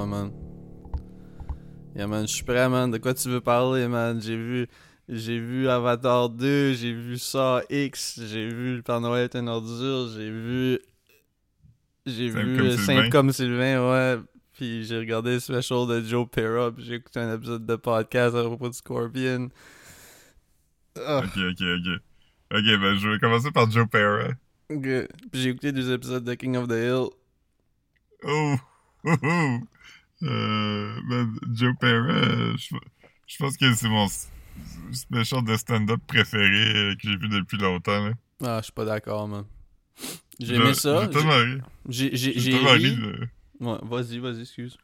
Ouais, man. Yeah, man, je suis prêt, man. De quoi tu veux parler, man? J'ai vu... J'ai vu Avatar 2, j'ai vu ça X, j'ai vu Le Père Noël est une ordure, j'ai vu... J'ai vu comme Sylvain. Simple comme Sylvain, ouais. Puis j'ai regardé le special de Joe Pera, puis j'ai écouté un épisode de podcast à propos de Scorpion. Ah, Ok, ok, ok. Ok, ben je vais commencer par Joe Pera. ok. Puis j'ai écouté deux épisodes de King of the Hill. Oh! Oh! oh. Euh, ben, Joe Pera, euh, je, je pense que c'est mon special de stand-up préféré euh, que j'ai vu depuis longtemps. Là. Ah, je suis pas d'accord, man. J'ai aimé ça. J'ai. J'ai j'ai- ri. Ouais, vas-y, vas-y, excuse.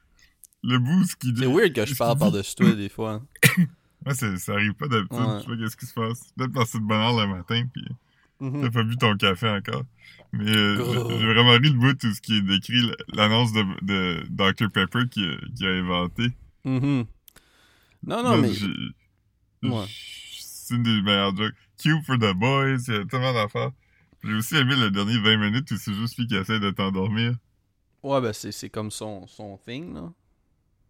le bout, ce qu'il dit. C'est weird que je parle par-dessus toi des fois. hein. Ouais, ça arrive pas d'habitude. Ouais. Je sais pas qu'est-ce qui se passe. Peut-être c'est de bonne heure le matin, puis Mhm. t'as pas bu ton café encore. Mais euh, j'ai vraiment ri le bout tout ce qui est décrit, l'annonce de, de Dr Pepper qui, a- qui a inventé. Mhm. Non, non, mais. Ouais. C'est une des meilleures jokes. Cube for the boys, il y a tellement d'affaires. J'ai aussi aimé le dernier 20 minutes où c'est juste lui qui essaie de t'endormir. Ouais, ben c'est comme son, son thing, là.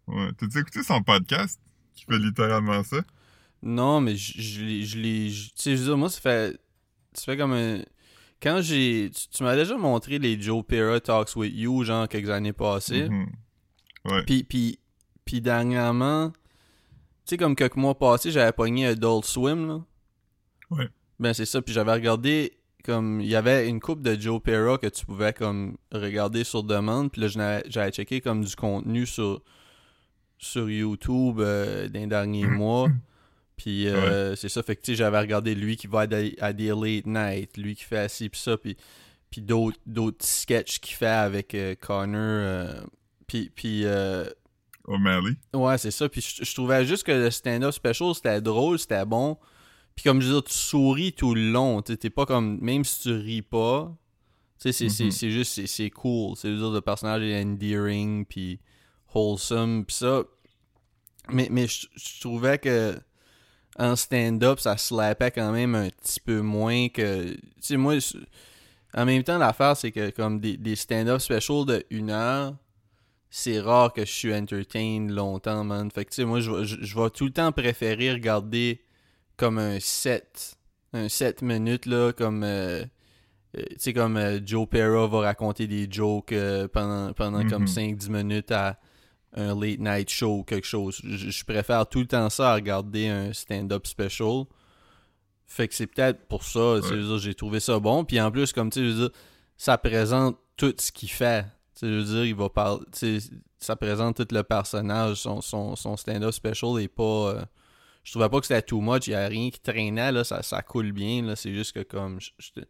Ouais. T'as-tu écouté son podcast? Qui fait littéralement ça? Non, mais je l'ai. Tu sais, je veux dire, moi, ça fait. Ça fait comme un. Quand j'ai. Tu, tu m'as déjà montré les Joe Pera Talks with You, genre, quelques années passées. Mhm. Ouais. Puis, puis, puis dernièrement, tu sais, comme quelques mois passés, j'avais pogné Adult Swim, là. Ouais. Ben, c'est ça. Puis j'avais regardé, comme, il y avait une coupe de Joe Pera que tu pouvais, comme, regarder sur demande. Puis là, j'avais checké, comme, du contenu sur, sur YouTube euh, dans les derniers mois. Puis euh, c'est ça, fait que, tu sais, j'avais regardé lui qui va à des, late night, lui qui fait assis, puis ça, puis, puis d'autres, d'autres sketchs qu'il fait avec euh, Connor. euh, puis, puis euh, O'Malley. Ouais, c'est ça. Puis je, trouvais juste que le stand-up special, c'était drôle, c'était bon. Puis comme je veux dire, tu souris tout le long. Tu sais, t'es pas comme. Même si tu ris pas, tu sais, c'est, c'est, Mhm. c'est juste. C'est, c'est cool. C'est dire, le personnage est endearing, puis wholesome, puis ça. Mais, mais je trouvais que. En stand-up, ça slappait quand même un petit peu moins que. Tu sais, moi. En même temps, l'affaire, c'est que comme des, des stand-up specials de une heure c'est rare que je suis entertained longtemps, man. Fait que, tu sais, moi, je, vais- je, je vais tout le temps préférer regarder comme un set. Un 7 minutes, là, comme... euh, euh, tu sais, comme euh, Joe Pera va raconter des jokes euh, pendant, pendant comme Mhm. 5-10 minutes à un late night show ou quelque chose. Je, je préfère tout le temps ça à regarder un stand-up special. Fait que c'est peut-être pour ça, j'ai trouvé ça bon. Puis en plus, comme tu sais, je veux dire, ça présente tout ce qu'il fait. Tu sais, je veux dire, il va parler. Tu sais, ça présente tout le personnage. Son, son, son stand-up special est pas. euh, je trouvais pas que c'était too much. Il y a rien qui traînait, là. Ça, ça coule bien, là. C'est juste que comme. Je je-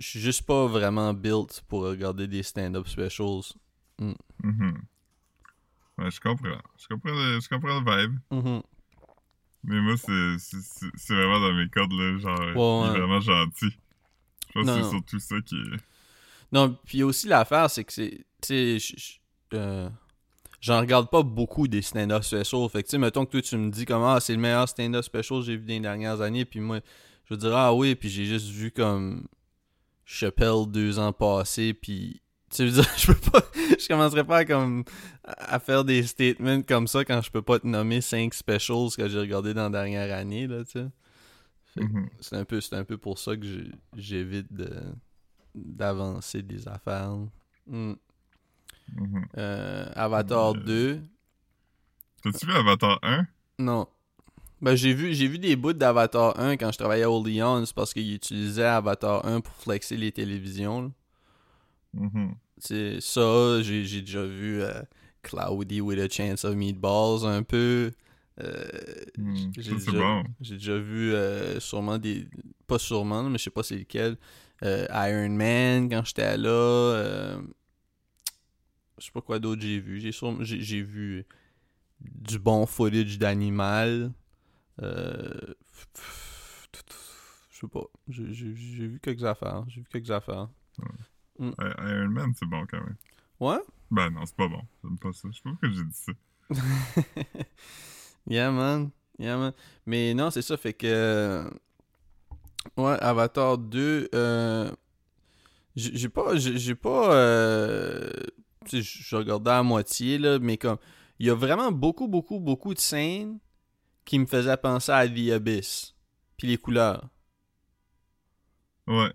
suis juste pas vraiment built pour regarder des stand-up specials. Mhm. Ouais, je comprends. Je comprends le, je comprends le vibe. Mhm. Mais moi, c'est, vraiment dans mes cordes, là. Genre, il est vraiment gentil. Je pense Non, que c'est surtout ça qui est. Non, puis aussi l'affaire, c'est que c'est. Tu sais, euh, j'en regarde pas beaucoup des stand-up specials. Fait que, tu sais, mettons que toi, tu me dis comment ah, c'est le meilleur stand-up special que j'ai vu les dernières années. Puis moi, je veux dire, ah oui, puis j'ai juste vu comme Chappelle deux ans passés. Puis, tu veux dire, je peux pas. Je commencerai pas à, comme, à faire des statements comme ça quand je peux pas te nommer cinq specials que j'ai regardé dans la dernière année, là, tu sais. Mhm. c'est un peu un peu pour ça que j'évite de d'avancer des affaires. Hmm. Mhm. Euh, Avatar Euh, 2, T'as-tu vu Avatar 1? non. Ben j'ai vu j'ai vu des bouts d'Avatar 1 quand je travaillais à c'est parce qu'ils utilisaient Avatar 1 pour flexer les télévisions. là. C'est ça, j'ai déjà vu euh, Cloudy with a Chance of Meatballs un peu. Euh, Hmm, j'ai déjà- bon. J'ai déjà vu euh, sûrement des. Pas sûrement, mais je sais pas c'est lequel. Iron Man quand j'étais là. Je sais pas quoi d'autre j'ai vu. J'ai j'ai vu du bon footage d'animal. Je sais pas. J'ai vu quelques affaires. J'ai vu quelques affaires. I- Iron Man, c'est bon quand même. Ouais? Ben non, c'est pas bon. J'aime pas ça. Je sais pas pourquoi j'ai dit ça. Yeah, man. Yeah, man. Mais non, c'est ça, fait que. Ouais, Avatar 2. Euh... J'ai pas. J'ai pas. euh, tu sais, je je regardais à moitié, là, mais comme, il y a vraiment beaucoup, beaucoup, beaucoup de scènes qui me faisaient penser à The Abyss. Puis les couleurs. Ouais.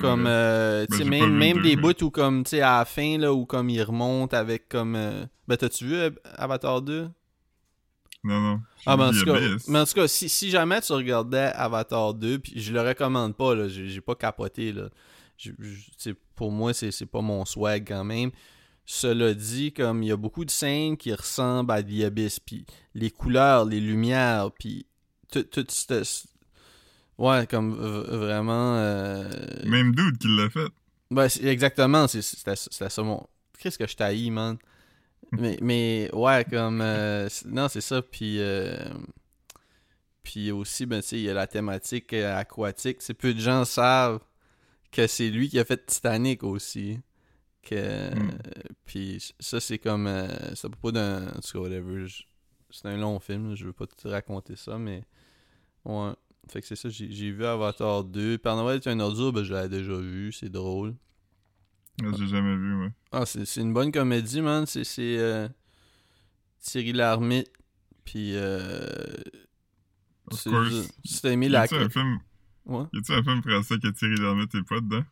Comme, euh, Ben, même, même des bouts où, comme, tu sais, à la fin, là, où comme il remonte avec, comme... euh, Ben, t'as-tu vu euh, Avatar 2? Non, non. Ah, ben, en tout cas, mais en tout cas, si, si jamais tu regardais Avatar 2, puis je le recommande pas, là, j'ai pas capoté, là. Je- je- pour moi, c'est c'est pas mon swag quand même. Cela dit, comme il y a beaucoup de scènes qui ressemblent à The Abyss, puis les couleurs, les lumières, puis tout, tout ce- Ouais, comme vraiment... euh, Même dude qui l'a fait. Ouais, c'est- exactement, c'est- c'était ça mon... Qu'est-ce que je t'haïs, man? Mais, mais ouais, comme... euh, non, c'est ça, puis... euh, puis aussi, ben, tu sais, il y a la thématique aquatique. C'est peu de gens savent que c'est lui qui a fait Titanic aussi. Que... Mm. Puis ça, c'est comme... euh, c'est à propos d'un... En tout cas, whatever. C'est un long film, je veux pas te raconter ça, mais... Ouais. Fait que c'est ça, j'ai vu Avatar 2. Père Noël est un ordure, ben je l'avais déjà vu, c'est drôle. Ah, J'ai jamais vu, moi. Ah, c'est c'est une bonne comédie, man. C'est c'est, euh, Thierry Lhermitte. Puis, euh, juste- si t'as aimé Y la... a-tu un film, Ouais. y a-tu un film français que Thierry Lhermitte est pas dedans?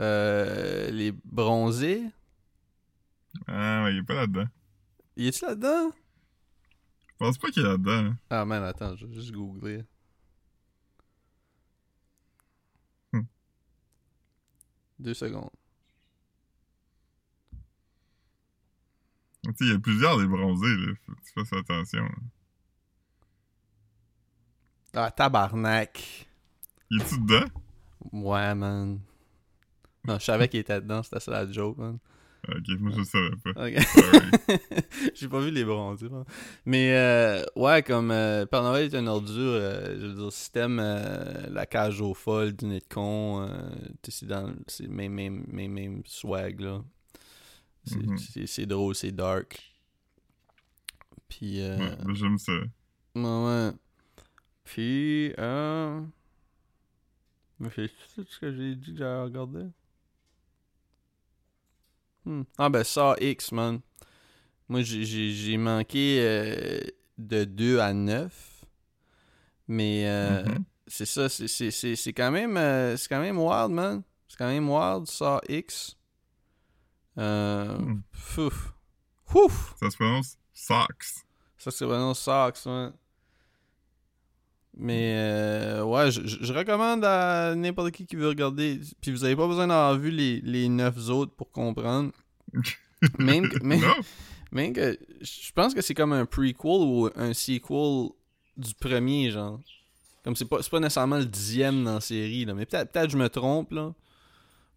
Euh, les bronzés. Ah, ouais, il est pas là-dedans. Y est-tu là-dedans? Je pense pas qu'il est là-dedans. hein. Ah, man, attends, je vais juste googler. Hmm. Deux secondes. Tu sais, il y a plusieurs des bronzés, là. Faut que tu fasses attention. là. Ah, tabarnak. Il est-tu dedans? Ouais, man. Non, je savais qu'il était dedans, c'était ça la joke, man. Ah, Ok, moi je savais pas. Ok. Sorry. J'ai pas vu les bronzés. Mais euh, ouais, comme euh, Père Noël est un ordure, euh, je veux dire, t'aimes euh, la cage aux folles, dîner de con, euh, c'est dans c'est même, même, même, même swag là. C'est Mhm. drôle, c'est dark. Puis euh, Ouais, j'aime ça. ouais, ouais. Puis euh... Mais c'est tout ce que j'ai dit que j'avais regardé? Hmm. Ah ben ça X man. Moi j'ai- manqué euh, de 2 à 9. Mais euh, Mhm. c'est ça, c'est- quand même euh, c'est quand même wild man. C'est quand même wild ça X. Hmm. Fouf. Ouf! Ça se prononce Socks. Ça, c'est vraiment Sox, ouais. Mais, euh, ouais, je, je- recommande à n'importe qui qui veut regarder. Puis vous avez pas besoin d'avoir vu les, les neuf autres pour comprendre. Même que, même, même que je pense que c'est comme un prequel ou un sequel du premier, genre. Comme c'est pas, pas nécessairement le dixième dans la série, là. Mais peut-être peut-être je me trompe, là.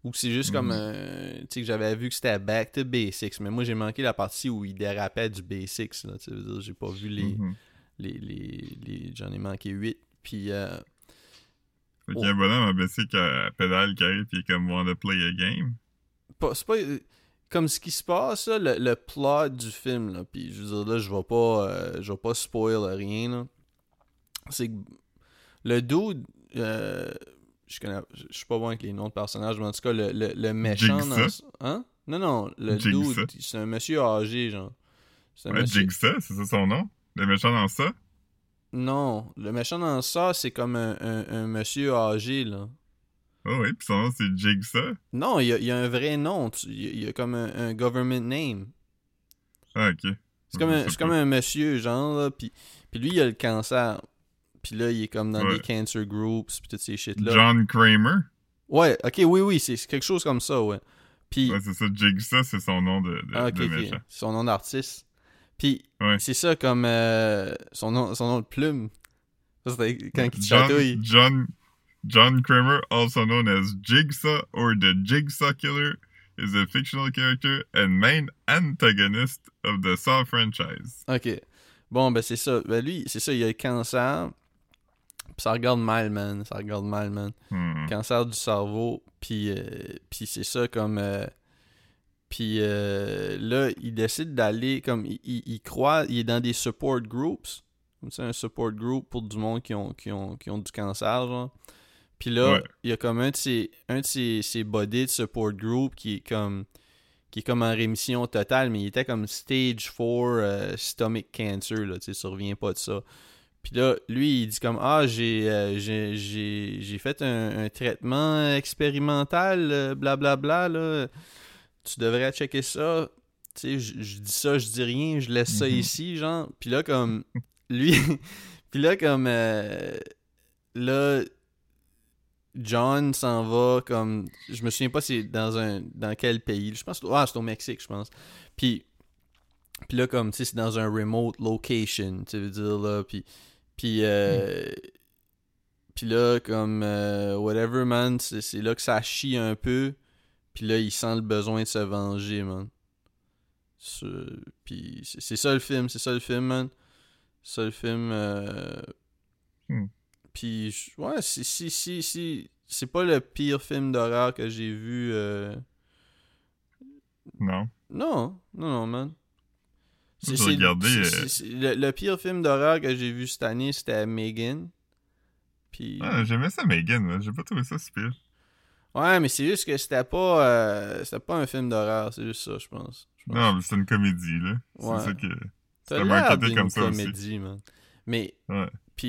Ou que c'est juste comme Mhm. un. Tu sais, que j'avais vu que c'était Back to Basics. Mais moi, j'ai manqué la partie où il dérapait du Basics, là. Tu sais, je veux dire, j'ai pas vu les. Mhm. Les, les, les- J'en ai manqué 8. Puis. euh, Fait a un bonhomme en bicycle à pédale qui arrive est comme Wanna play a game. pas- c'est pas euh, comme ce qui se passe là, le, le plot du film là puis je veux dire là je vais pas euh, je vais pas spoil rien là c'est que le dude euh, je connais je suis pas bon avec les noms de personnages mais en tout cas le, le, le méchant dans hein? Non non le Jigsaw? dude c'est un monsieur âgé genre c'est un Ouais, monsieur- Jigsaw, c'est ça son nom? Le méchant dans ça? non le méchant dans ça c'est comme un, un, un monsieur âgé là Oh oui, pis son nom c'est Jigsaw. non il y a, il y a un vrai nom il y a, il y a comme un, un government name Ah, ok. C'est comme, comme un monsieur, genre, là, puis, puis lui, il a le cancer. Puis là, il est comme dans Ouais. des cancer groups, puis toutes ces shit-là. John Kramer? Ouais, ok, oui, oui, c'est quelque chose comme ça, ouais. Puis, Ouais, c'est ça. Jigsaw, c'est son nom de, de, ah, de méchant. son nom d'artiste. Puis, Ouais. c'est ça comme euh, son, nom, son nom de plume. Ça, c'était quand il te John, chatouille. John, John Kramer, also known as Jigsaw or the Jigsaw Killer, is a fictional character and main antagonist of the Saw franchise. Ok. Bon, ben c'est ça. Ben lui, c'est ça, il a le cancer. Puis ça regarde mal, man. Ça regarde mal, man. Hmm. cancer du cerveau puis euh, puis c'est ça comme euh, puis euh, là il décide d'aller comme il, il, il croit il est dans des support groups comme ça un support group pour du monde qui ont qui ont, qui ont du cancer genre puis là Ouais. il y a comme un de ses un de ses, de support group qui est comme qui est comme en rémission totale, mais il était comme stage 4 euh, stomach cancer, là, tu sais, ça revient pas de ça. Puis là, lui, il dit comme Ah, j'ai euh, j'ai- j'ai j'ai fait un, un traitement expérimental, euh, blablabla, là. Tu devrais checker ça. Tu sais, je dis ça, je dis rien, je laisse ça Mhm. ici, genre. Puis là, comme, lui, puis là, comme, euh, là, John s'en va, comme, je me souviens pas c'est dans un, dans quel pays, je pense, ah, c'est au Mexique, je pense. Puis, puis là, comme, tu sais, c'est dans un remote location, tu veux dire, là, puis, puis, euh, puis là, comme, euh, whatever, man, c'est c'est là que ça chie un peu, puis là, il sent le besoin de se venger, man. Puis c'est ça le film, c'est ça le film, man. C'est ça le film. euh, Hmm. Puis, ouais, si, si, si, si. C'est pas le pire film d'horreur que j'ai vu. euh, Non. Non, non, non, man. C'est- euh, c'est- le, le pire film d'horreur que j'ai vu cette année, c'était Megan. Puis. Ah, J'aimais ça, Megan. J'ai pas trouvé ça si pire. Ouais, mais c'est juste que c'était pas. euh, c'était pas un film d'horreur, c'est juste ça, je pense. Non, mais c'est une comédie, là. C'est ça que. T'as l'air comme ça aussi. comédie, man. Mais. Ouais. Puis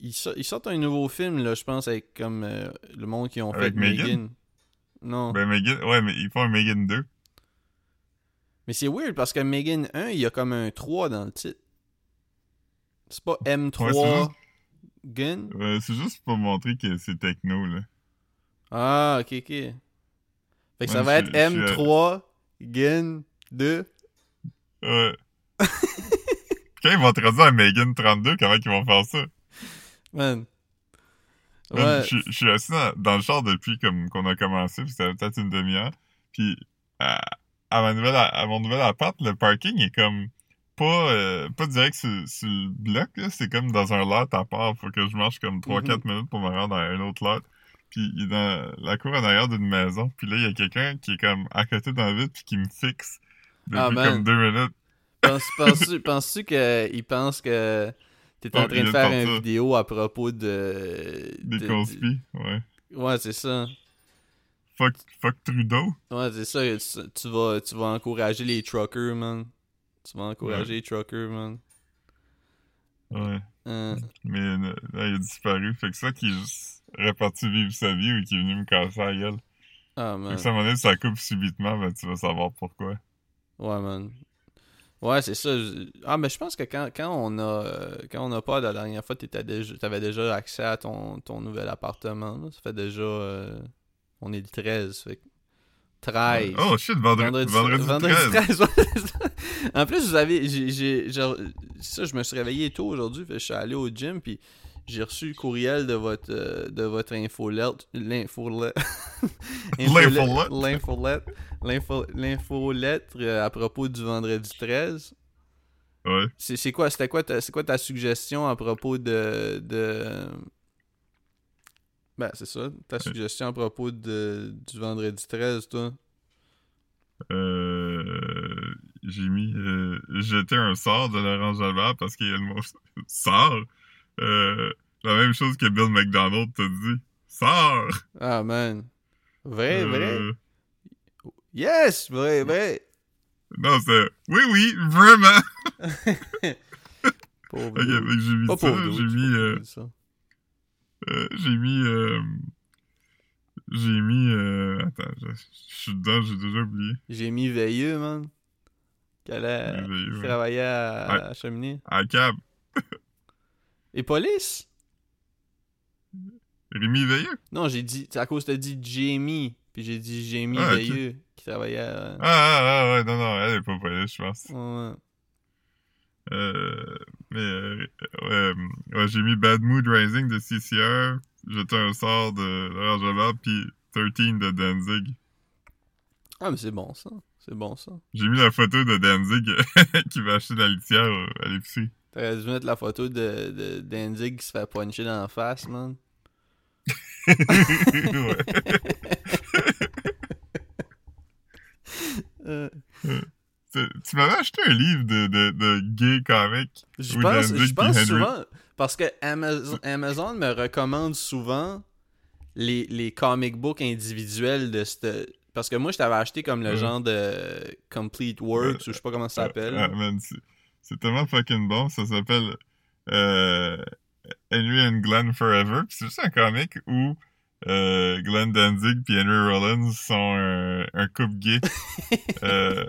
ils, ils sor- ils sortent un nouveau film, là, je pense, avec comme euh, le monde qui ont Avec fait Megan? Megan. Non. Ben, Megan. Ouais, mais ils font un Megan 2. Mais c'est weird parce que Megan 1, il y a comme un 3 dans le titre. C'est pas M3 Ouais, c'est juste- Gun? Ouais, c'est juste pour montrer que c'est techno, là. Ah, ok, ok. Fait que ça va être je suis, euh, M3 Gun 2. Ouais. Quand ils vont traduire à Megan 32, comment ils vont faire ça? Man. Man, Ouais. Je, je suis assis dans, dans le char depuis comme qu'on a commencé, puis c'était peut-être une demi-heure. Puis à, à ma nouvelle à mon nouvel appart, le parking est comme pas euh, pas direct sur, sur le bloc, c'est comme dans un lot à part. Faut que je marche comme 3-4 minutes pour me rendre à un autre lot. Puis il est dans la cour en arrière d'une maison. Puis là, il y a quelqu'un qui est comme à côté dans la vitre puis qui me fixe depuis Ah, comme deux minutes. Penses- Penses-tu penses qu'il pense que t'es en train de faire une vidéo à propos de. Des de- ouais. Ouais, c'est ça. Fuck, fuck Trudeau. Ouais, c'est ça. Tu, tu vas, tu vas encourager les truckers, man. Tu vas encourager les truckers, man. Ouais. Hein. Mais là, il a disparu. Fait que ça qui est juste reparti vivre sa vie ou qui est venu me casser la gueule. Ah, man. que ça m'en est, ça coupe subitement, ben tu vas savoir pourquoi. Ouais, man. Ouais, c'est ça. Ah, mais je pense que quand, quand on a euh, quand on a pas la dernière fois, t'étais déjà, t'avais déjà accès à ton, ton nouvel appartement. là. Ça fait déjà. euh, On est le 13. Fait que 13. Oh shit, vendredi, vendredi, 13. 13, ouais, c'est ça. En plus, vous avez. j'ai- ça, je me suis réveillé tôt aujourd'hui. Je suis allé au gym. Puis j'ai reçu le courriel de votre, euh, de votre infolette. L'infolette. L'infolette. L'infolette. Euh, à propos du vendredi 13. Ouais. C'est quoi, c'était quoi, ta- c'est quoi ta suggestion à propos de. de... Ben, c'est ça. Ta suggestion à propos de, du vendredi 13, toi? Euh, j'ai mis, euh, jeter un sort de Laurent Jalbert parce qu'il y a le mot sort. Euh, la même chose que Bill McDonald t'a dit. Sort! Ah, man. Vrai, vrai. Euh, Yes! Vrai, vrai! Non, c'est, oui, oui, vraiment! Pauvre Ok, j'ai mis Pas ça, pauvre dude, j'ai mis, euh. Euh, j'ai mis euh, j'ai mis euh, attends je, suis dedans j'ai déjà oublié J'ai mis veilleux, man. Qui allait travailler à, Ouais. à cheminée. à cab Et police? Rémi Veilleux? Non, j'ai dit, c'est à cause t'as dit Jamie. Puis j'ai dit Jamie Ah. Veilleux qui travaillait à. ah, ah ah ouais non non elle est pas police je pense Ouais. euh, mais euh, ouais, ouais, j'ai mis Bad Mood Rising de CCR jeter un sort de Laurent puis 13 de Danzig Ah, mais c'est bon ça. C'est bon ça. j'ai mis la photo de Danzig qui va acheter de la litière euh, à l'épicerie T'aurais dû mettre la photo de, qui se fait puncher dans la face, man. Euh, Tu tu m'avais acheté un livre de, de, de gay comic je pense, je souvent. Parce que Amazon, Amazon me recommande souvent les, les comic books individuels de cette. Parce que moi, je t'avais acheté comme le genre de Complete Works, ou je sais pas comment ça s'appelle. Ah, man, c'est- tellement fucking bon. Ça s'appelle euh, Henry and Glenn Forever. Puis c'est juste un comic où euh, Glenn Danzig puis Henry Rollins sont un, un couple gay. euh,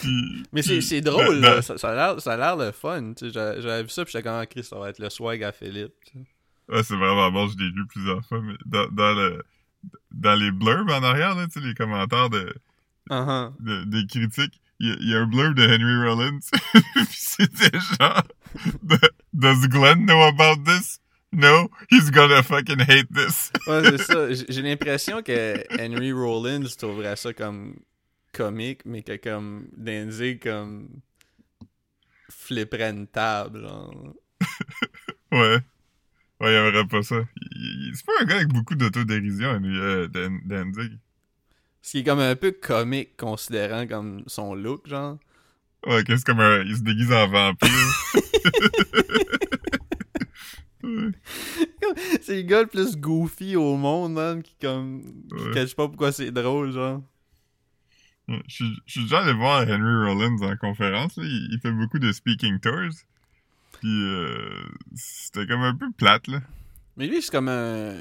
puis- Mais c'est c'est drôle, dans- là. Ça, ça a l'air- ça a l'air le fun. tu sais. J'a- J'avais vu ça, puis j'étais comme, ah, Chris, ça va être le swag à Philippe. tu sais. Ouais, c'est vraiment bon, je l'ai lu plusieurs fois, mais dans, dans le dans les blurbs en arrière, là, tu sais, les commentaires de, Uh-huh. de- des critiques, il y, a- il y a un blurb de Henry Rollins, c'était genre Does Glenn know about this? No, he's gonna fucking hate this. Ouais, c'est ça. J'ai l'impression que Henry Rollins trouverait ça comme comique, mais que comme Danzig comme flipperait une table, genre. Ouais. Ouais, il aimerait pas ça. C'est pas un gars avec beaucoup d'autodérision, Henry euh, Dan- Danzig. Ce qui est comme un peu comique considérant comme son look, genre. Ouais, qu'est-ce comme un... Il se déguise en vampire. C'est le gars le plus goofy au monde, man, qui comme... qui Ouais. cache pas pourquoi c'est drôle, genre. Je suis- je suis déjà allé voir Henry Rollins en conférence. là. Il, il fait beaucoup de speaking tours. Puis euh, c'était comme un peu plate, là. Mais lui, c'est comme un...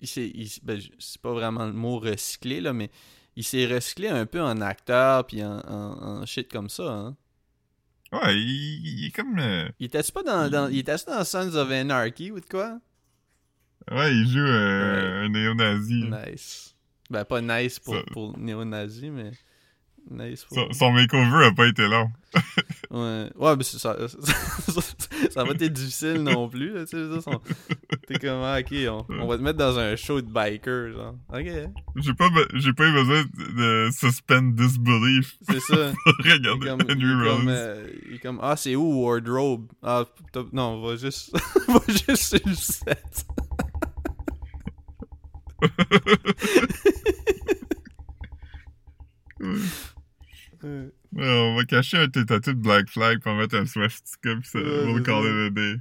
Il s'est... ben, c'est pas vraiment le mot recyclé, là, mais il s'est recyclé un peu en acteur, puis en, en, en shit comme ça, hein. Ouais, il, il est comme... euh, Il était pas dans, dans... Il était dans Sons of Anarchy ou de quoi? ouais, il joue euh, un néo-nazi. Nice. Ben, pas nice pour, Ça- pour néo-nazi, mais nice pour... Son, son makeover a pas été long. Ouais, ouais, mais c'est ça, ça, ça va être difficile non plus, là, tu sais, t'es comme, ah, ok, on, on va te mettre dans un show de biker, genre, ok, J'ai pas, be- j'ai pas eu besoin de suspend disbelief c'est ça, regarder comme, il comme, Rollins. euh, il est comme, ah, c'est où Wardrobe? Ah, non, va juste, va juste sur le set. Ouais. On va cacher un tatous de Black Flag pour mettre un swastika pis ça, we'll c'est call it a day.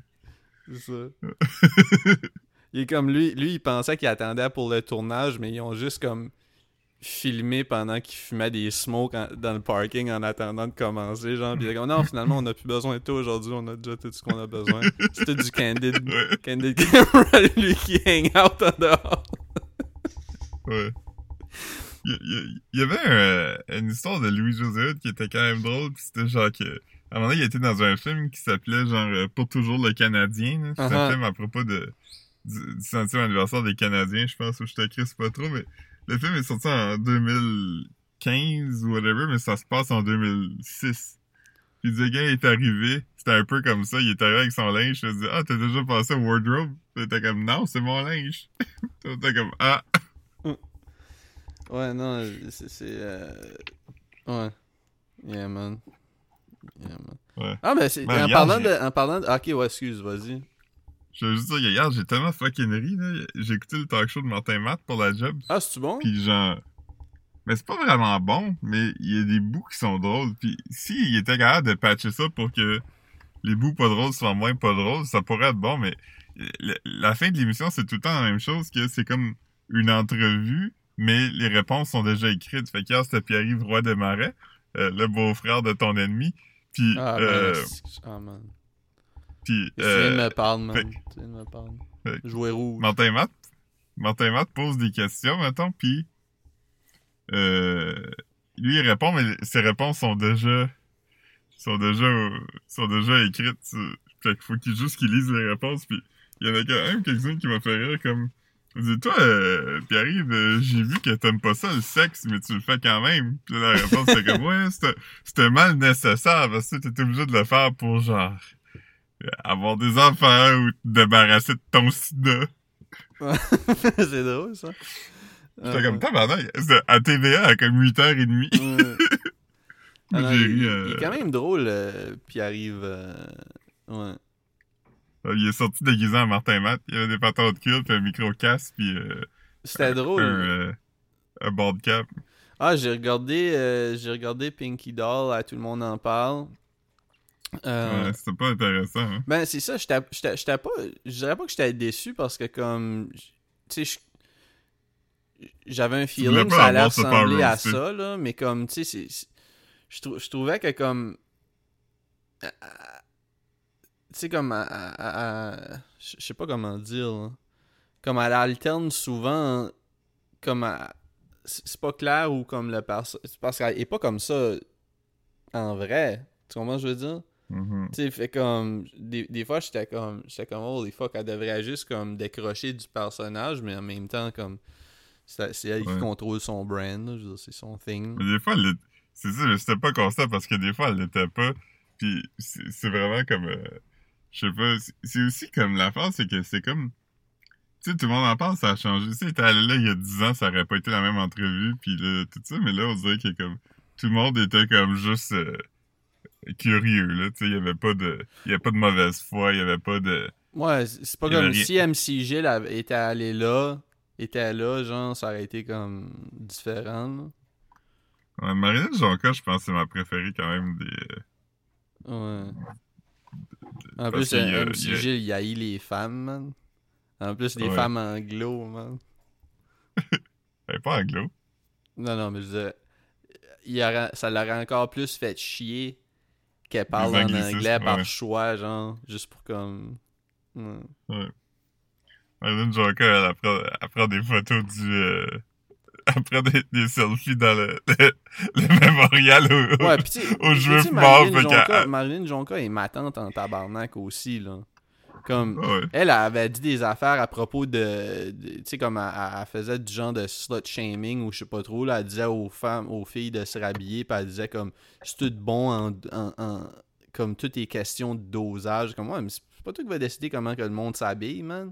c'est ça. Il est comme lui, lui il pensait qu'il attendait pour le tournage, mais ils ont juste comme filmé pendant qu'il fumait des smokes en- dans le parking en attendant de commencer, genre. Puis il est comme non, finalement on a plus besoin de toi aujourd'hui, on a déjà tout ce qu'on a besoin. C'était du candid, Ouais, candid camera, lui qui hang out en dehors. ouais. Il y, avait un, euh, une histoire de Louis José qui était quand même drôle, pis c'était genre que... À un moment donné, il était dans un film qui s'appelait genre euh, Pour toujours le Canadien. C'est un Uh-huh. film à propos de, du, du centième anniversaire des Canadiens, je pense, où je te crisse pas trop, mais le film est sorti en 2015 ou whatever, mais ça se passe en 2006. Puis le gars est arrivé, c'était un peu comme ça, il est arrivé avec son linge, je me dis Ah, t'as déjà passé au wardrobe? Puis t'es comme Non, c'est mon linge. t'es comme Ah, Ouais, non, c'est. c'est, euh, Ouais. Yeah, man. Yeah, man. Ouais. Ah, mais c'est. Ben, en, parlant de, en parlant de. Ok, ouais, excuse, vas-y. je veux juste dire, hier, j'ai tellement fucking ri, là. J'ai écouté le talk show de Martin Matt pour la job, Ah, c'est-tu bon? Pis genre... Mais c'est pas vraiment bon, mais il y a des bouts qui sont drôles. Puis s'il était capable de patcher ça pour que les bouts pas drôles soient moins pas drôles, ça pourrait être bon, mais la fin de l'émission, c'est tout le temps la même chose, que c'est comme une entrevue, mais les réponses sont déjà écrites. Fait qu'hier, c'était Pierre-Yves Roy Desmarais, euh, le beau-frère de ton ennemi. Puis, Ah, euh, c'est- Ah, man. puis Tu viens de euh, me parler, man. fait- Tu viens de me parler. fait- Jouer rouge. Martin Matt, Martin Matt pose des questions, mettons, puis euh, lui il répond, mais ses réponses sont déjà sont déjà sont déjà écrites. Fait qu'il faut qu'il juste qu'il lise les réponses, puis il y en a quand même quelques-unes qui m'a fait rire, comme il dit toi, euh, Pierre-Yves, euh, j'ai vu que t'aimes pas ça le sexe, mais tu le fais quand même. Puis la réponse c'est comme ouais, c'était mal nécessaire parce que t'étais obligé de le faire pour genre euh, avoir des enfants ou te débarrasser de ton sida. c'est drôle, ça. J'étais Ah, comme tabarnak. À TVA à comme 8h30. ouais. J'ai il, euh, est quand même drôle, euh, puis arrive. euh, Ouais. Il est sorti déguisé en Martin Matt. Il avait des patins de cuir, puis un micro-casse, puis euh, C'était un, drôle. euh, un bald cap. Ah, j'ai regardé, euh, j'ai regardé Pinky Doll, à tout le monde en parle. Euh, Ouais, c'était pas intéressant. Hein. Ben, c'est ça, j'étais pas. Je dirais pas que j'étais déçu parce que, comme. Tu sais, j'avais un feeling que ça allait ressembler à ça, là, mais comme, tu sais, trou- je trouvais que comme... Tu sais, comme... à- à- à- à- Je sais pas comment dire, là. Comme elle alterne souvent, comme... à- C'est pas clair ou comme le c'est Parce qu'elle est pas comme ça en vrai. Tu comprends ce que je veux dire? Mhm. Tu sais, fait comme. Des, des fois, j'étais comme. J'étais comme, oh, des fois, qu'elle devrait juste comme décrocher du personnage, mais en même temps, comme. C'est elle qui contrôle son brand, là, je veux dire, c'est son thing. Mais des fois, c'est ça, mais c'était pas constant parce que des fois, elle l'était pas. Puis c'est c'est vraiment comme. euh, je sais pas. c'est- aussi comme l'affaire, c'est que c'est comme. Tu sais, tout le monde en parle, ça a changé. Tu sais, était allé là il y a 10 ans, ça aurait pas été la même entrevue, puis là, tout ça, mais là, on dirait que comme. Tout le monde était comme juste. euh, curieux, là. Tu sais, il y avait pas de. Il y avait pas de mauvaise foi, il y avait pas de. Ouais, c'est pas comme rien. si MC Gilles avait- était allé là, était là, genre, ça aurait été comme différent, là. Ouais, Marilyn Jonca, je pense que c'est ma préférée quand même des. euh, Ouais. En plus, a- il y a- Gilles, il haït les femmes, man. En plus, les Ouais. femmes anglo, man. Elle est pas anglo. Non, non, mais je disais, il aurait- ça l'aurait encore plus fait chier qu'elle parle en anglais par ouais. choix, genre, juste pour comme. Ouais. Marilyn Jonca, elle apprend, elle prend des photos du. Euh, prend des, des selfies dans le, le, le mémorial au, Ouais, pis aux Juifs morts. Marilyn Jonca est ma tante en tabarnak aussi, là. Comme. Ouais. Elle avait dit des affaires à propos de. de- tu sais, comme elle, faisait du genre de slut shaming ou je sais pas trop. Là, elle disait aux femmes, aux filles de se rhabiller, puis elle disait comme c'est tout bon en, en- en- Comme toutes les questions de dosage. Comme ouais, mais c'est pas toi qui va décider comment que le monde s'habille, man.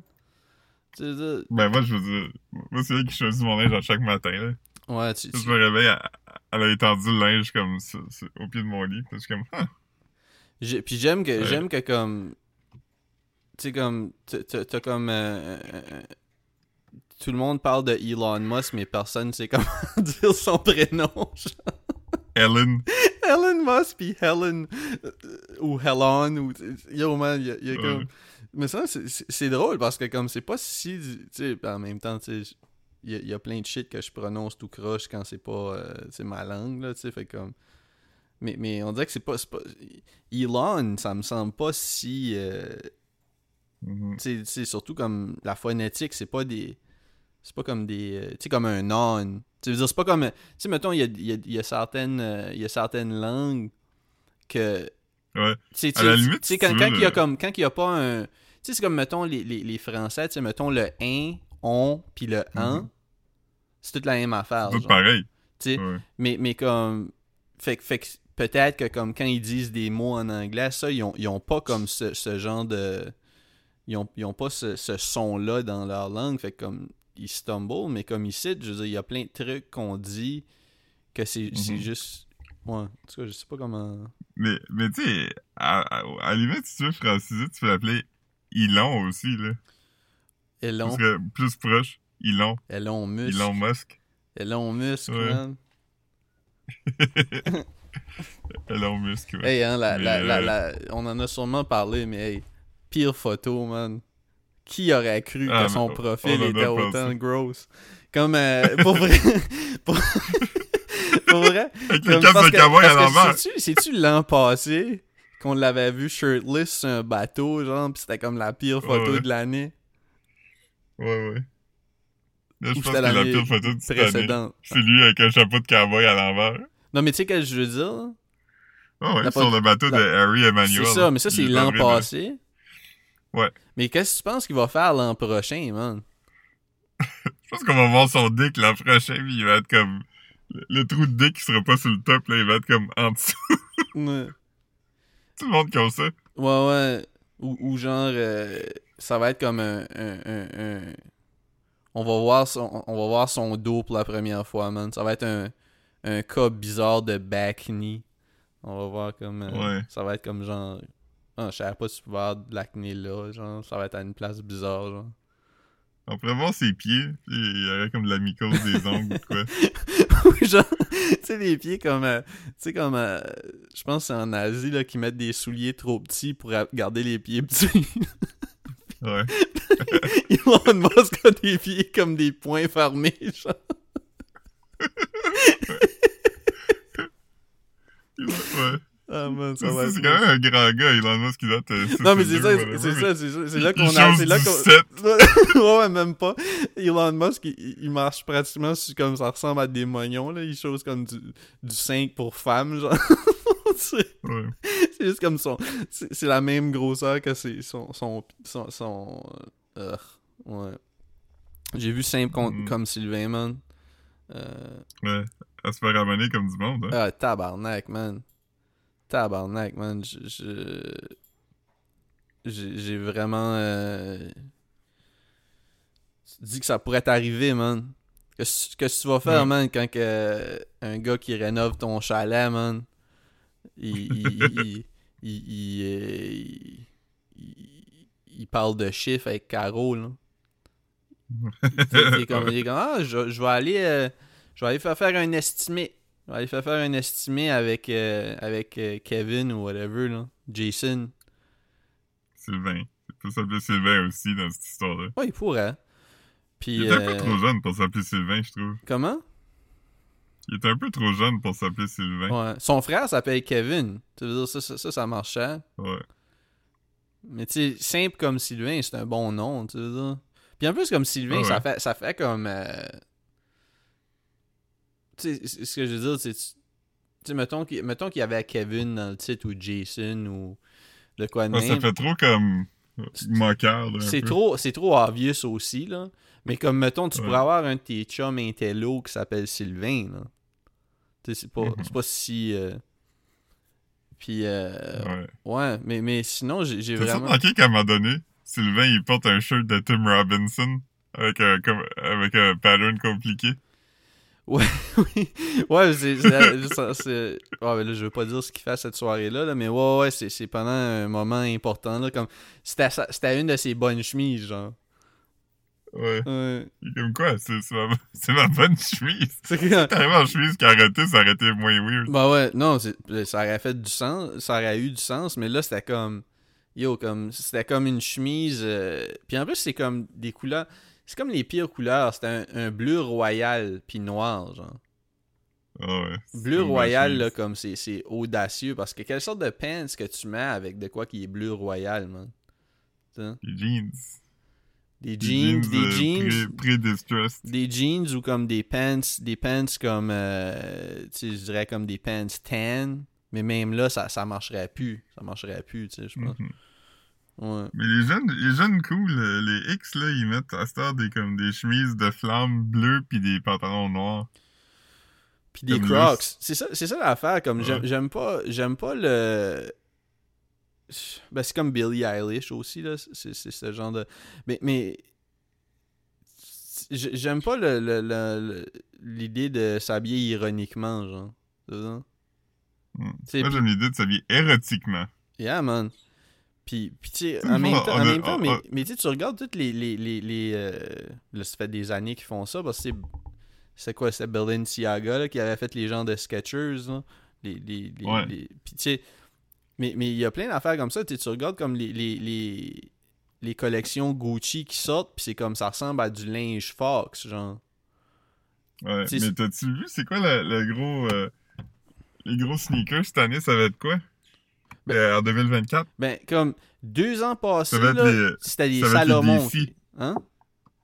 Ben, moi, je veux dire. Moi, c'est elle qui choisit mon linge à chaque matin, là. Ouais, tu, Je me réveille, elle, elle a étendu le linge comme au pied de mon lit. Puis je suis comme, ah, Puis j'aime que, Ouais. j'aime que comme. Tu sais, comme. t'as- comme. euh, euh, euh, tout le monde parle de Elon Musk, mais personne sait comment dire son prénom. Ellen. Helen Musk pis Helen ou Helen ou yo man, y a, y a Ouais. comme mais ça c'est- c'est c'est drôle parce que comme c'est pas si tu sais en même temps tu sais il y, a- y a plein de shit que je prononce tout croche quand c'est pas euh, c'est ma langue là tu sais fait comme mais, mais on dirait que c'est pas, c'est pas Elon ça me semble pas si euh, sais- tu sais, surtout comme la phonétique, c'est pas des. C'est pas comme des. euh, Tu sais, comme un non. Tu veux dire, c'est pas comme. Tu sais, mettons, il y a, y a- il y a certaines. euh, y a certaines langues que. Ouais. Tu sais, quand, quand il y a le- comme. Quand il y a pas un. Tu sais, c'est comme, mettons, les, les, les Français, tu sais, mettons le un, on, puis le un. Mhm. C'est toute la même affaire. Tout genre. pareil. Tu sais, Ouais. mais, mais comme. Fait, que- fait que peut-être que comme quand ils disent des mots en anglais, ça, ils ont, ils ont pas comme ce, ce genre de. Ils ont, ils ont pas ce, ce son-là dans leur langue. Fait que comme ils stumble, mais comme ici, je veux dire, il y a plein de trucs qu'on dit que c'est c'est Mhm. juste. Ouais, en tout cas, je sais pas comment. Mais, mais tu sais, à, à, à la limite, si tu veux franciser, tu peux l'appeler Elon aussi, là. Elon, Parce que plus proche, Elon. Elon Musk. Elon Musk. Elon Musk, Ouais. man. Elon Musk, ouais. Hey, hein, la, Mais, la, la, euh, la- on en a sûrement parlé, mais hey, pire photo, man. Qui aurait cru Ah, que son mais profil était pensé. autant gross? Comme, euh, pour vrai, pour, pour vrai, Avec le casque de cowboy à l'envers. Sais-tu l'an passé qu'on l'avait vu shirtless sur un bateau, genre, pis c'était comme la pire photo Ouais, de l'année Ouais, ouais. Là, je Ou pense que c'était la pire photo du Titanic. précédente? C'est lui avec un chapeau de cowboy à l'envers. Non, mais tu sais quel je veux dire? Oh ouais, sur le bateau de Harry Emmanuel. C'est ça, mais ça, c'est l'an là. passé. Ouais. Mais qu'est-ce que tu penses qu'il va faire l'an prochain, man? Je pense qu'on va voir son dick l'an prochain, puis il va être comme... Le, le trou de dick, il sera pas sur le top, là, il va être comme en dessous. Ouais. Tout le monde comme ça. Ouais, ouais. Ou, ou genre, euh, ça va être comme un, un, un, un- On va voir son, on va voir son dos pour la première fois, man. Ça va être un, un cas bizarre de back knee. On va voir comme... euh, Ouais. Ça va être comme genre... Ah, je savais pas si tu pouvais avoir de l'acné là, genre. Ça va être à une place bizarre, genre. On pourrait voir ses pieds, puis il y aurait comme de la mycose des ongles ou quoi. Genre, tu sais, les pieds comme. euh, tu sais, comme. euh, je pense que c'est en Asie, là, qui mettent des souliers trop petits pour garder les pieds petits. Ouais. Elon Musk a des pieds comme des poings fermés, genre. Ouais. Ah man, ça C'est va c'est être- quand même un grand gars, Elon Musk, doit être... Non, mais c'est ça, c'est ça, c'est là il qu'on a. C'est là qu'on. 7. ouais, même pas. Elon Musk, il, il marche pratiquement comme ça ressemble à des moignons, là. Il chose comme du, du 5 pour femmes, genre. c'est Ouais. juste comme son. C'est la même grosseur que c'est son. son, son, son euh, ouais. J'ai vu simple Mm. comme Sylvain, man. Euh, Ouais. Elle se fait ramener comme du monde, hein. ah, tabarnak, man. Tabarnak, man. J'ai vraiment. Euh... Tu dis que ça pourrait t'arriver, man. Qu'est-ce que tu vas faire, Ouais. man, quand que, un gars qui rénove ton chalet, man, il. il, il, il, parle de chiffres avec Caro, là. Il est comme, ah, je, je vais aller. euh, je vais aller faire faire un estimé. Vais aller faire un estimé avec, euh, avec euh, Kevin ou whatever, là. Jason. Sylvain. Il peut s'appeler Sylvain aussi dans cette histoire-là. Ouais, il pourrait. Puis. Il est un peu euh, trop jeune pour s'appeler Sylvain, je trouve. Comment? Il est un peu trop jeune pour s'appeler Sylvain. Ouais. Son frère s'appelle Kevin. Tu veux dire, ça, ça, ça, ça marchait. Ouais. Mais tu sais, simple comme Sylvain, c'est un bon nom, tu veux dire. Puis en plus, comme Sylvain, Ah ouais. ça, fait, ça fait comme. euh, ce que je veux dire, c'est. Tu mettons qu'il mettons qu'il y avait Kevin dans le titre ou Jason ou de quoi de Ouais, ça même. fait trop comme moqueur, C'est trop, trop obvious aussi, là. Mais comme, mettons, tu Ouais. pourrais avoir un de tes chums intello qui s'appelle Sylvain, là. Tu sais, c'est pas, Mhm. pas si... euh, Puis, euh, Ouais. ouais, mais, mais sinon, j'ai vraiment... remarqué qu'à un moment donné, Sylvain, il porte un shirt de Tim Robinson avec un, comme, avec un pattern compliqué? Ouais, oui. Ouais, c'est... Ouais, mais là, je veux pas dire ce qu'il fait à cette soirée-là, là, mais ouais, ouais, c'est pendant un moment important, là, comme... C'était une de ses bonnes chemises, genre. Ouais. Ouais. Comme quoi? C'est c'est ma, ma bonne chemise? C'est. T'arrives en chemise carottée, ça aurait été moins weird. Bah ouais, non, c'est- ça aurait fait du sens, ça aurait eu du sens, mais là c'était comme yo comme c'était comme une chemise euh, puis en plus c'est comme des couleurs, c'est comme les pires couleurs, c'était un, un bleu royal puis noir genre. Ah ouais. Bleu royal là comme c'est audacieux parce que quelle sorte de pants que tu mets avec de quoi qui est bleu royal man? Les jeans. Des jeans, des euh, jeans, pré- Pré-distressed. des jeans ou comme des pants, des pants comme, euh, tu sais, je dirais comme des pants tan, mais même là, ça, ça marcherait plus. Ça marcherait plus, tu sais, je pense. Mhm. Ouais. Mais les jeunes, les jeunes cool, euh, les X, là, ils mettent à cette heure des, comme, des chemises de flammes bleues pis des pantalons noirs. Puis des Comme Crocs. C'est ça, c'est ça l'affaire. Comme j'aime- Ouais. j'aime j'aime pas, j'aime pas le. Ben, c'est comme Billie Eilish aussi, là. C'est ce genre de. Mais. mais... J'aime pas le- le- le- le- l'idée de s'habiller ironiquement, genre. Hmm. Moi, j'aime l'idée de s'habiller érotiquement. Yeah, man. Puis, puis tu sais, en sais, même temps, on en a- même temps on- mais, tu sais, tu regardes toutes les. les, les, les euh, là, ça fait des années qu'ils font ça, parce que c'est. C'est quoi, c'est Balenciaga là, qui avait fait les gens de Skechers, là. Les, les, les, Ouais. les- Puis tu sais. Mais mais il y a plein d'affaires comme ça. Tu sais, tu regardes comme les, les, les, les collections Gucci qui sortent, puis c'est comme ça ressemble à du linge Fox, genre. Ouais. Mais t'as-tu vu, c'est quoi le, le gros. euh, les gros sneakers cette année, ça va être quoi? Ben- Euh, en 2024? Ben, comme deux ans passés, c'était des Salomon. Hein?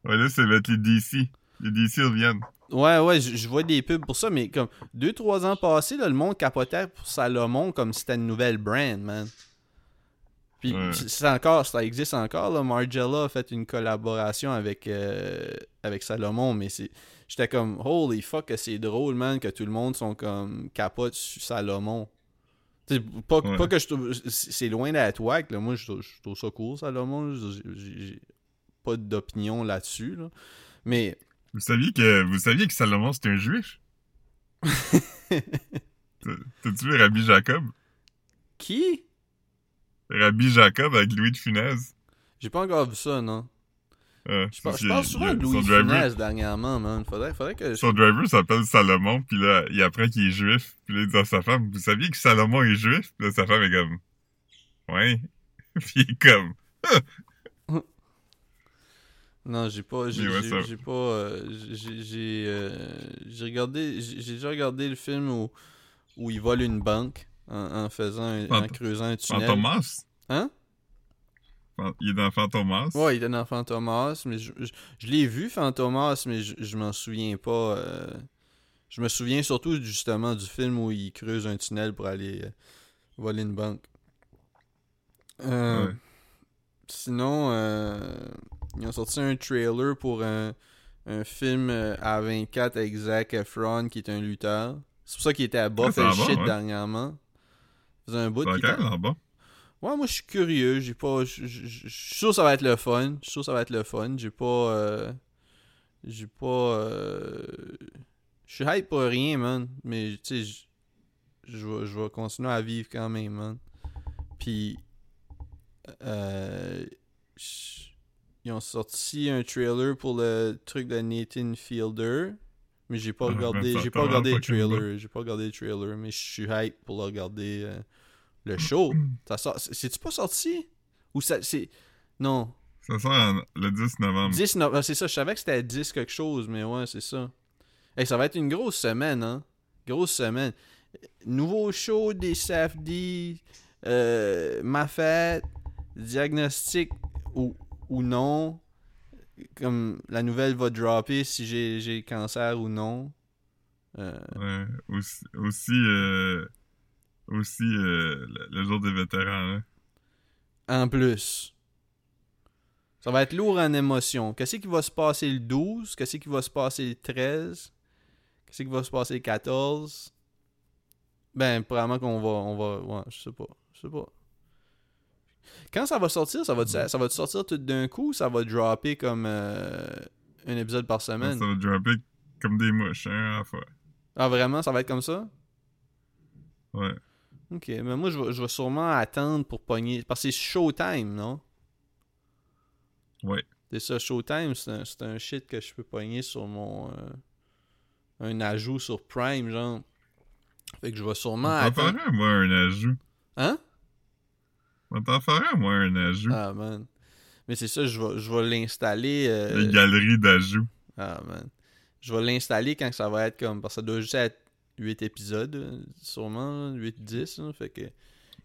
Ouais, là, ça va être les DC. Les DC reviennent. Ouais, ouais, je, je vois des pubs pour ça, mais comme deux, trois ans passés, là, le monde capotait pour Salomon comme si c'était une nouvelle brand, man. Puis Ouais. c'est encore, ça existe encore, là. Margiela a fait une collaboration avec, euh, avec Salomon, mais c'est. J'étais comme holy fuck que c'est drôle, man, que tout le monde sont comme capote sur Salomon. Pas, Ouais. pas que je. C'est loin d'être wack, là. Moi, je je trouve ça cool, Salomon. J'ai- pas d'opinion là-dessus, là. Mais. Vous saviez que, vous saviez que Salomon, c'était un juif? T'as- T'as-tu vu Rabbi Jacob? Qui? Rabbi Jacob avec Louis de Funès. J'ai pas encore vu ça, non. Euh, Je, parle il- souvent de Louis Funès dernièrement, man. Faudrait, faudrait que. Son driver s'appelle Salomon, puis là, il apprend qu'il est juif, puis là, il dit à sa femme, vous saviez que Salomon est juif? Puis là, sa femme est comme, ouais. puis il est comme, Non, j'ai pas. J'ai ouais, ça- pas. euh, j'ai euh, j'ai regardé. J'ai déjà regardé le film où, où il vole une banque en, en faisant. un- en Phant- creusant un tunnel. Fantomas? Hein? Il est dans Fantomas? Ouais, il était dans Fantomas, mais je, je, je l'ai vu Fantomas, mais je, je m'en souviens pas. euh, je me souviens surtout justement du film où il creuse un tunnel pour aller euh, voler une banque. Euh, Ouais. Sinon, ils ont sorti un trailer pour un, un film à 24 avec Zac Efron qui est un lutteur. C'est pour ça qu'il était à bas, Ouais, fait shit ouais. dernièrement. Il faisait un bout Ça était- bon. Ouais, moi je suis curieux, j'ai pas. Je suis sûr que ça va être le fun. Je suis sûr que ça va être le fun. J'ai pas. euh, J'ai pas. euh, Je suis hype pour rien, man. Mais tu sais, je- vais continuer à vivre quand même, man. Puis. euh, Ils ont sorti un trailer pour le truc de Nathan Fielder. Mais j'ai pas Ah, regardé. J'ai pas regardé le trailer. J'ai pas regardé le trailer. Mais je suis hype pour le regarder. Le show. Sort- c'est- C'est-tu pas sorti? Ou ça. C'est. Non. Ça sort en- le 10 novembre. 10 no- ah, C'est ça, je savais que c'était 10 quelque chose, mais ouais, c'est ça. Hey, ça va être une grosse semaine, hein? Grosse semaine. Nouveau show des SAFD, euh, ma fête, diagnostic ou, ou non. Comme la nouvelle va dropper si j'ai j'ai cancer ou non. Euh, Ouais. Aussi, aussi, euh, aussi euh, le, le jour des vétérans. Hein. En plus. Ça va être lourd en émotion. Qu'est-ce qui va se passer le 12? Qu'est-ce qui va se passer le 13? Qu'est-ce qui va se passer le 14? Ben, probablement qu'on va, on va... Ouais, je sais pas. Je sais pas. Quand ça va sortir, ça va, ça va sortir tout d'un coup ou ça va dropper comme euh, un épisode par Ça semaine? va dropper comme des mouches, hein, à la fois. Ah, vraiment? Ça va être comme ça? Ouais. Ok, mais moi, je vais, je vais sûrement attendre pour pogner... Parce que c'est Showtime, non? Ouais. C'est ça, Showtime, c'est un, un shit que je peux pogner sur mon. euh, un ajout sur Prime, genre. Fait que je vais sûrement On t'en attendre. moi, un ajout. Hein? On t'en ferait, moi, un ajout. Ah, man. Mais c'est ça, je vais, je vais l'installer. euh, Les galeries d'ajouts. Ah, man. Je vais l'installer quand ça va être comme. Parce que ça doit juste être 8 épisodes, sûrement, 8-10. hein, Fait que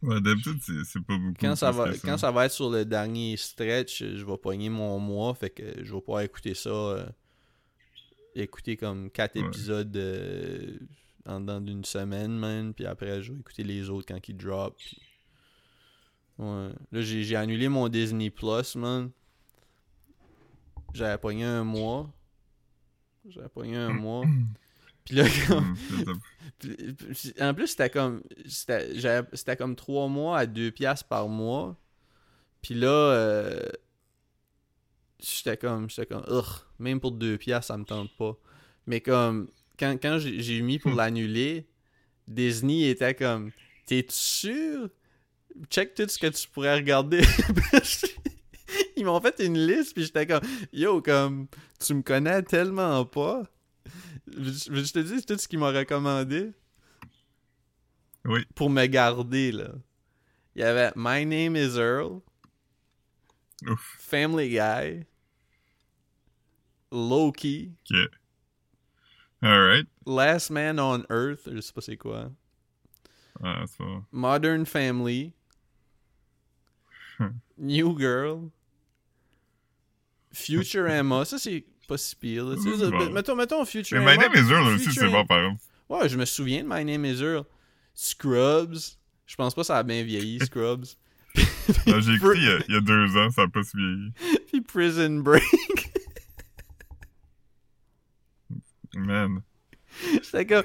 Ouais, d'habitude, c'est pas beaucoup. quand ça, va, que quand ça va être sur le dernier stretch, je vais pogner mon mois. Fait que je vais pouvoir écouter ça. euh, écouter comme 4 Ouais. épisodes euh, en dedans d'une semaine, man. Puis après, je vais écouter les autres quand ils drop. puis- Ouais. Là, j'ai j'ai annulé mon Disney Plus, man. J'avais pogné un mois. J'avais pogné un mois. Puis là, comme. Puis- puis- En plus, c'était comme. C'était comme 3 mois à 2 piastres par mois. Puis là, euh, j'étais comme. J'étais comme. Ugh, même pour 2 piastres, ça me tente pas. Mais comme. Quand, quand j'ai j'ai mis pour l'annuler, Disney était comme. T'es sûr? Check tout ce que tu pourrais regarder. Ils m'ont fait une liste, puis j'étais comme. Yo, comme. Tu me connais tellement pas. Je, te dis tout ce qu'ils m'ont recommandé? Oui. pour me garder, là. Il y avait My Name is Earl, Ouf. Family Guy, Loki, Ok. Alright. Last Man on Earth, je sais pas c'est quoi, Ah, pas. Modern Family, New Girl, Futurama, ça c'est pas si pire. là. Tu sais, Bon. Mettons, mettons Mais Futurama. My Name is Earl aussi, Future- c'est bon, par exemple. Ouais, je me souviens de My Name is Earl. Scrubs. Je pense pas que ça a bien vieilli, Scrubs. J'ai écouté il y, a, il y a deux ans, ça a pas si vieilli. Puis Prison Break. Man. J'étais comme.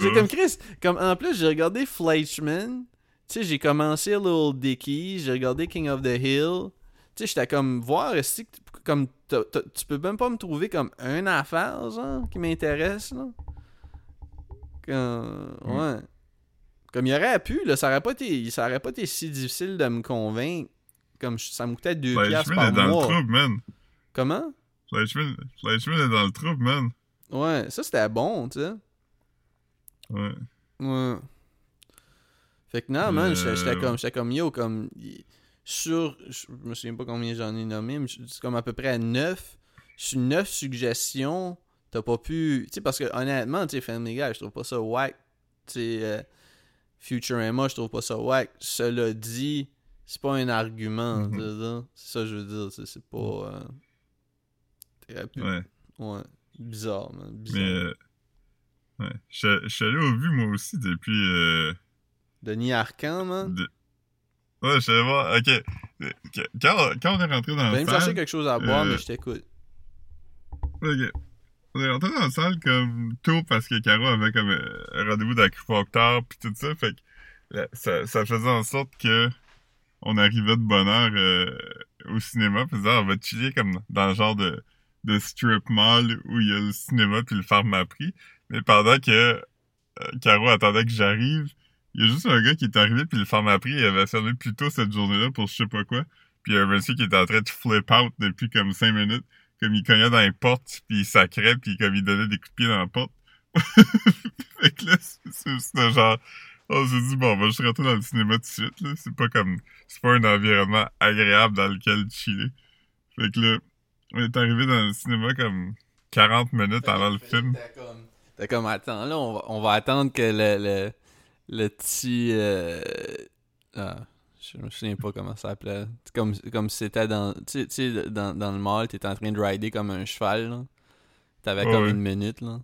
J'ai comme Chris. Comme, en plus, j'ai regardé Fleischman. Tu sais, j'ai commencé Little Dicky. J'ai regardé King of the Hill. Tu sais, j'étais comme voir si comme tu peux même pas me trouver comme une affaire genre qui m'intéresse là. Comme, Mm. ouais. Comme il aurait pu là, ça aurait pas été ça aurait pas été si difficile de me convaincre. Comme je- ça me coûtait 2 piastres Fleischman par est dans mois. le trouble, man. Comment? Est dans le trouble, man. Ouais, ça c'était bon, tu sais. Ouais. Ouais. Fait que non, man, j'étais j'étais Euh, comme, j'étais comme yo, comme. y- Sur. Je me souviens pas combien j'en ai nommé, mais c'est comme à peu près 9 sur neuf suggestions, t'as pas pu. Tu sais, parce que honnêtement, tu sais, Family Guy, je trouve pas ça whack. Tu sais, euh, Futurama, je trouve pas ça whack. Cela dit, c'est pas un argument. Mhm. sais, C'est ça que je veux dire. c'est- C'est pas. euh, Ouais. ouais. Bizarre, man. Bizarre. Mais, euh, ouais. Je je suis allé au vu, moi aussi, depuis, euh, Denis Arcan, man. de- Ouais, je allé voir, ok. Euh, Quand, quand on est rentré dans Je vais la me chercher salle, quelque chose à boire, euh, mais je t'écoute. ok. On est rentré dans la salle comme tôt parce que Caro avait comme euh, un rendez-vous d'acupuncteur pis tout ça, fait que là, ça, ça faisait en sorte que on arrivait de bonne heure euh, au cinéma, pis on va chiller comme dans le genre de, de strip mall où il y a le cinéma puis le pharmaprix. Mais pendant que euh, Caro attendait que j'arrive, il y a juste un gars qui est arrivé puis le pharmaprix il avait fermé plus tôt cette journée-là pour je sais pas quoi. Puis il y a un monsieur qui était en train de flip out depuis comme cinq minutes. Comme il cognait dans les portes, puis il sacrait, puis comme il donnait des coups de pied dans la porte. fait que là, c'est- genre... On s'est dit, bon, on va juste rentrer dans le cinéma tout de suite, là. C'est pas comme... C'est pas un environnement agréable dans lequel chiller. Fait que là, on est arrivé dans le cinéma comme 40 minutes avant le film. T'as comme, attends, là, on va, on va attendre que le, le petit. euh, ah, je me souviens pas comment ça s'appelait. Comme, comme si c'était dans, tu sais- dans, dans le mall, t'étais en train de rider comme un cheval, là. T'avais Ouais, comme une minute, là.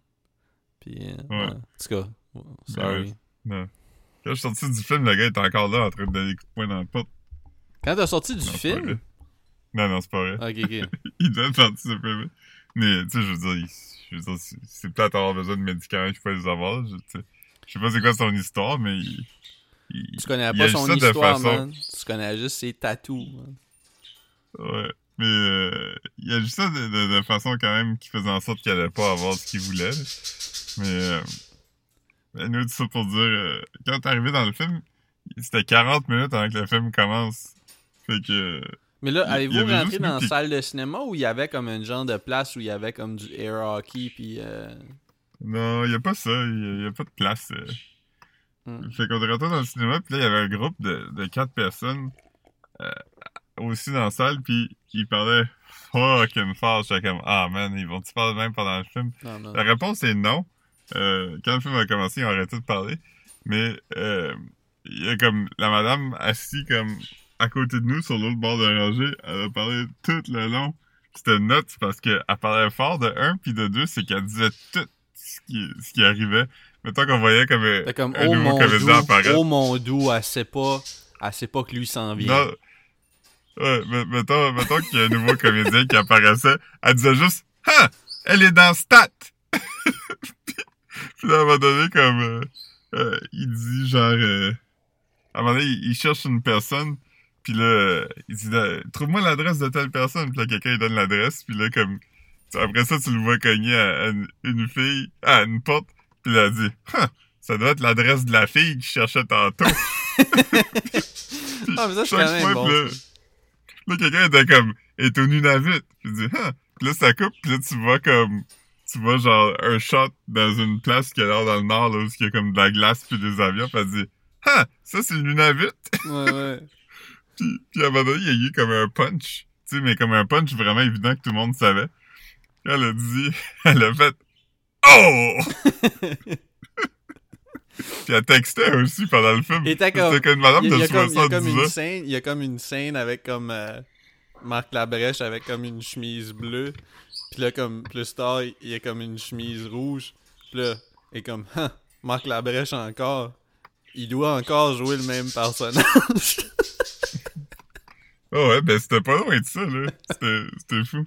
Puis, euh, Ouais. En tout cas, ouais, sorry. Non. Quand je suis sorti du film, le gars était encore là en train de donner des coups de poing dans la porte. Quand t'as sorti du Non, film? Non, non, c'est pas vrai. Ok, ok. il donne partie de film. Mais, tu sais, je veux dire, il- je veux dire, c'est- peut-être avoir besoin de médicaments qu'il faut les avoir. Je, tu sais, je sais pas c'est quoi son histoire, mais il, il- Tu connais pas son histoire, façon- man. Tu connais juste ses tatous. Ouais. Mais euh, il agit ça de, de, de façon quand même qui faisait en sorte qu'il allait pas avoir ce qu'il voulait. Mais, euh, mais nous, tout ça pour dire, euh, quand t'es arrivé dans le film, c'était 40 minutes avant que le film commence. Fait que... Mais là, avez-vous rentré juste dans tes- salle de cinéma où il y avait comme un genre de place où il y avait comme du air hockey puis euh... Non, y a pas ça. Y a, y a pas de place. euh. hmm. Fait qu'on est rentré dans le cinéma, puis là, il y avait un groupe de, de quatre personnes euh, aussi dans la salle, puis ils parlaient fucking fort. J'étais comme, ah man, ils vont-tu parler même pendant le film? Non, non. La réponse est non. Euh, quand le film a commencé, ils ont arrêté de parler. Mais euh, il y a comme la madame assise comme à côté de nous sur l'autre bord de la rangée. Elle a parlé tout le long. C'était nuts parce qu'elle parlait fort de un, puis de deux, c'est qu'elle disait tout ce qui, ce qui arrivait. Mettons qu'on voyait comme, un- comme, un oh nouveau comédien apparaître. oh mon doux, elle sait pas, elle sait pas que lui s'en vient. Non. Ouais, mettons, mettons qu'il y a un nouveau comédien qui apparaissait. Elle disait juste, ah, elle est dans Stat! Puis là, à un moment donné, comme, euh, euh, il dit genre, euh, à un moment donné, il, il cherche une personne, puis là, euh, il dit, trouve-moi l'adresse de telle personne, puis là, quelqu'un, il donne l'adresse, puis là, comme, après ça, tu le vois cogner à, une, une fille, à une porte, puis là, elle dit, ça doit être l'adresse de la fille qu'il cherchait tantôt. Ah, mais ça, c'est quand même bon. là. Là, quelqu'un était comme, est au Nunavut. Puis il dit. Puis là, ça coupe, puis là, tu vois comme, tu vois genre un shot dans une place qui a l'air dans le nord, là, où il y a comme de la glace puis des avions, puis elle dit, ah, ça c'est le Nunavut. Ouais, ouais. puis, puis à un moment donné, il y a eu comme un punch. Tu sais, mais comme un punch vraiment évident que tout le monde savait. Elle a dit, elle a fait, oh! puis elle textait aussi pendant le film. Et C'était comme une madame Il y a, il y de a comme, il y a comme 70 une ans. scène, il y a comme une scène avec comme euh, Marc Labrèche avec comme une chemise bleue. Puis là, comme plus tard, il y a comme une chemise rouge. Puis là, est comme, Hein, Marc Labrèche encore. Il doit encore jouer le même personnage. Oh ouais, ben c'était pas loin de ça, là. C'était fou.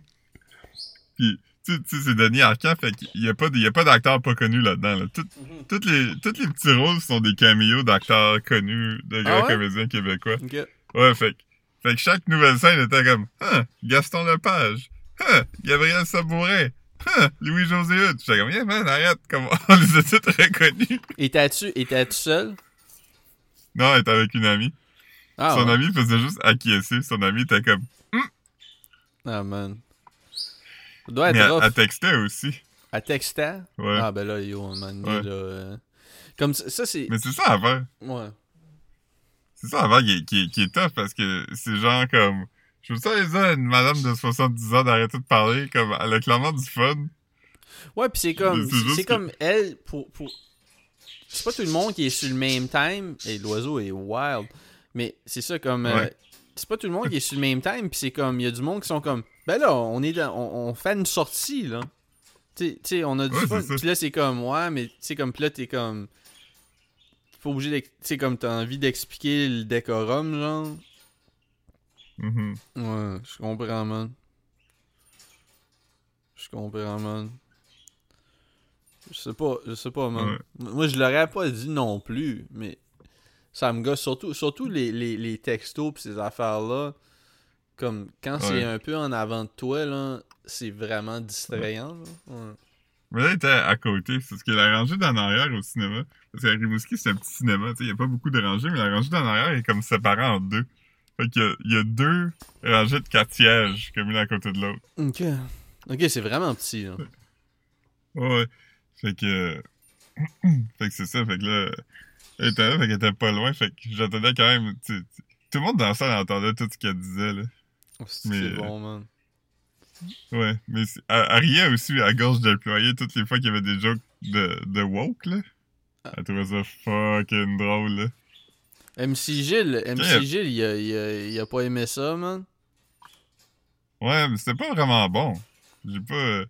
Puis, tu sais- c'est Denis Arcand, fait qu'il y a pas, y a pas d'acteurs pas connus là-dedans, là. Tout- Mhm. toutes les, tous les petits rôles sont des caméos d'acteurs connus, de grands Ah ouais? comédiens québécois. Ouais, fait que, fait que chaque nouvelle scène était comme, ah, Gaston Lepage, ah, Gabriel Sabourin, ah, Louis-José Hood. J'étais comme, yeah, man, arrête, comme, on les a tous reconnus. Étais-tu étais-tu seul? Non, elle était avec une amie. Ah, Son ouais. ami faisait juste acquiescer. Son ami était comme, Ah, man. Doit être elle textait aussi. À texter? Ouais. Ah, ben là, yo, un moment donné, Ouais. là. euh, Comme ça, ça, c'est. Mais c'est ça à faire. Ouais. C'est ça avant qui est, qui, est, qui est tough parce que c'est genre comme Je veux ça à une madame de 70 ans d'arrêter de parler, comme, elle a clairement du fun. Ouais, pis c'est comme, c'est que- comme elle, pour, pour... C'est pas tout le monde qui est sur le même time, et l'oiseau est wild, mais c'est ça, comme, euh. C'est pas tout le monde qui est sur le même time, pis c'est comme, il y a du monde qui sont comme, ben là, on est dans, on, on fait une sortie, là. Tu sais- on a du Ouais, fun, pis là, c'est comme, ouais, mais tu sais, comme, pis là, t'es comme... Pas obligé Tu sais, comme, t'as envie d'expliquer le décorum, genre. Mhm. Ouais, je comprends, man. Je comprends, man. Je sais pas, je sais pas, man. Ouais. Moi, je l'aurais pas dit non plus, mais ça me gosse surtout, surtout les, les, les textos pis ces affaires-là. Comme quand c'est un peu en avant de toi, là, c'est vraiment distrayant. là. Ouais. Mais là, il était à côté. C'est ce que la rangée d'en arrière au cinéma. Parce qu'à Rimouski, c'est un petit cinéma. Il n'y a pas beaucoup de rangées, mais la rangée d'en arrière est comme séparée en deux. Fait qu'il y a, il y a deux rangées de quatre sièges, comme une à côté de l'autre. Ok. Ok, c'est vraiment petit. Là. Ouais. Fait que. fait que c'est ça. Fait que là. Elle était là, fait qu'elle était pas loin. Fait que j'attendais quand même. tu sais, tu- Tout le monde dans la salle entendait tout ce qu'elle disait, là. Oh, c'est euh, bon, man. Ouais. Mais elle, elle riait aussi à gorge déployée toutes les fois qu'il y avait des jokes de, de woke, là. Elle trouvait ça fucking drôle, là. MC Gilles, MC. Gilles, il a, il, a, il a pas aimé ça, man. Ouais, mais c'était pas vraiment bon. J'ai pas.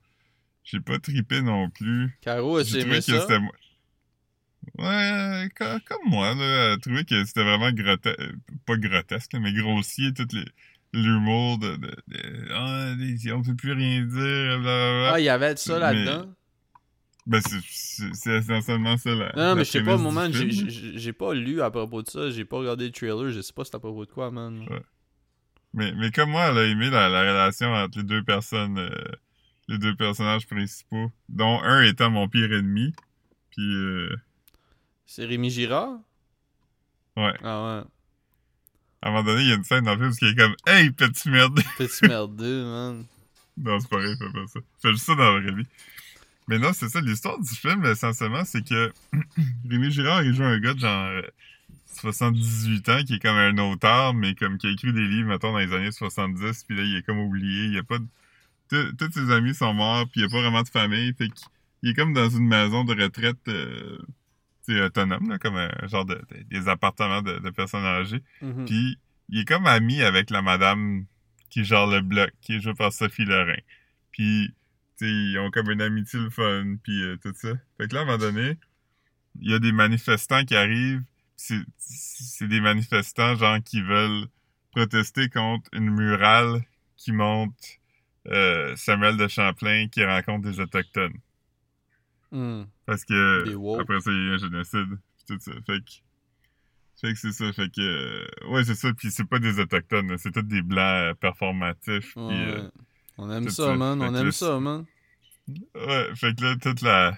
J'ai pas tripé non plus. Caro, a aimé ça? Ouais, co- comme moi, là, trouvait que c'était vraiment grotesque. Pas grotesque, là, mais grossier, tout les- l'humour de. de, de- ah, on peut plus rien dire, blablabla. Ah, il y avait de ça Mais- là-dedans? Ben, c'est- essentiellement ça, là. Non, non, mais je sais pas, moment, j'ai- pas lu à propos de ça, j'ai pas regardé le trailer, je sais pas c'est à propos de quoi, man. Ouais. Mais, mais comme moi, elle a aimé la, la relation entre les deux personnes, euh, les deux personnages principaux, dont un étant mon pire ennemi. Puis, euh, C'est Rémi Girard? ouais. Ah ouais. À un moment donné, il y a une scène dans le film qui est comme Hey, petit merde! Petit merdeux, man? non, c'est pas vrai, il fait pas ça. Il fait juste ça dans la vraie vie. Mais non, c'est ça, l'histoire du film, essentiellement, c'est que Rémi Girard, il joue un gars de genre euh, 78 ans, qui est comme un auteur, mais comme qui a écrit des livres, mettons, dans les années 70, puis là, il est comme oublié, il y a pas de... Tous ses amis sont morts, puis il y a pas vraiment de famille, fait qu'il est comme dans une maison de retraite, euh, autonome, là, comme un genre de, de- des appartements de, de personnes âgées. Mhm. Puis il est comme ami avec la madame qui gère le bloc, qui est jouée par Sophie Lorrain. Puis, tu sais, ils ont comme une amitié le fun, puis euh, tout ça. Fait que là, à un moment donné, il y a des manifestants qui arrivent. C'est c'est des manifestants, genre, qui veulent protester contre une murale qui montre euh, Samuel de Champlain qui rencontre des Autochtones. Hmm. Parce que après ça, il y a eu un génocide. tout ça. Fait que. Fait que c'est ça. Fait que. euh, ouais, c'est ça. Puis c'est pas des autochtones, c'est tous des blancs performatifs. Puis, Ouais. euh, On aime ça, ça. man, Fait on aime là, ça, man. ouais, fait que là, toute la.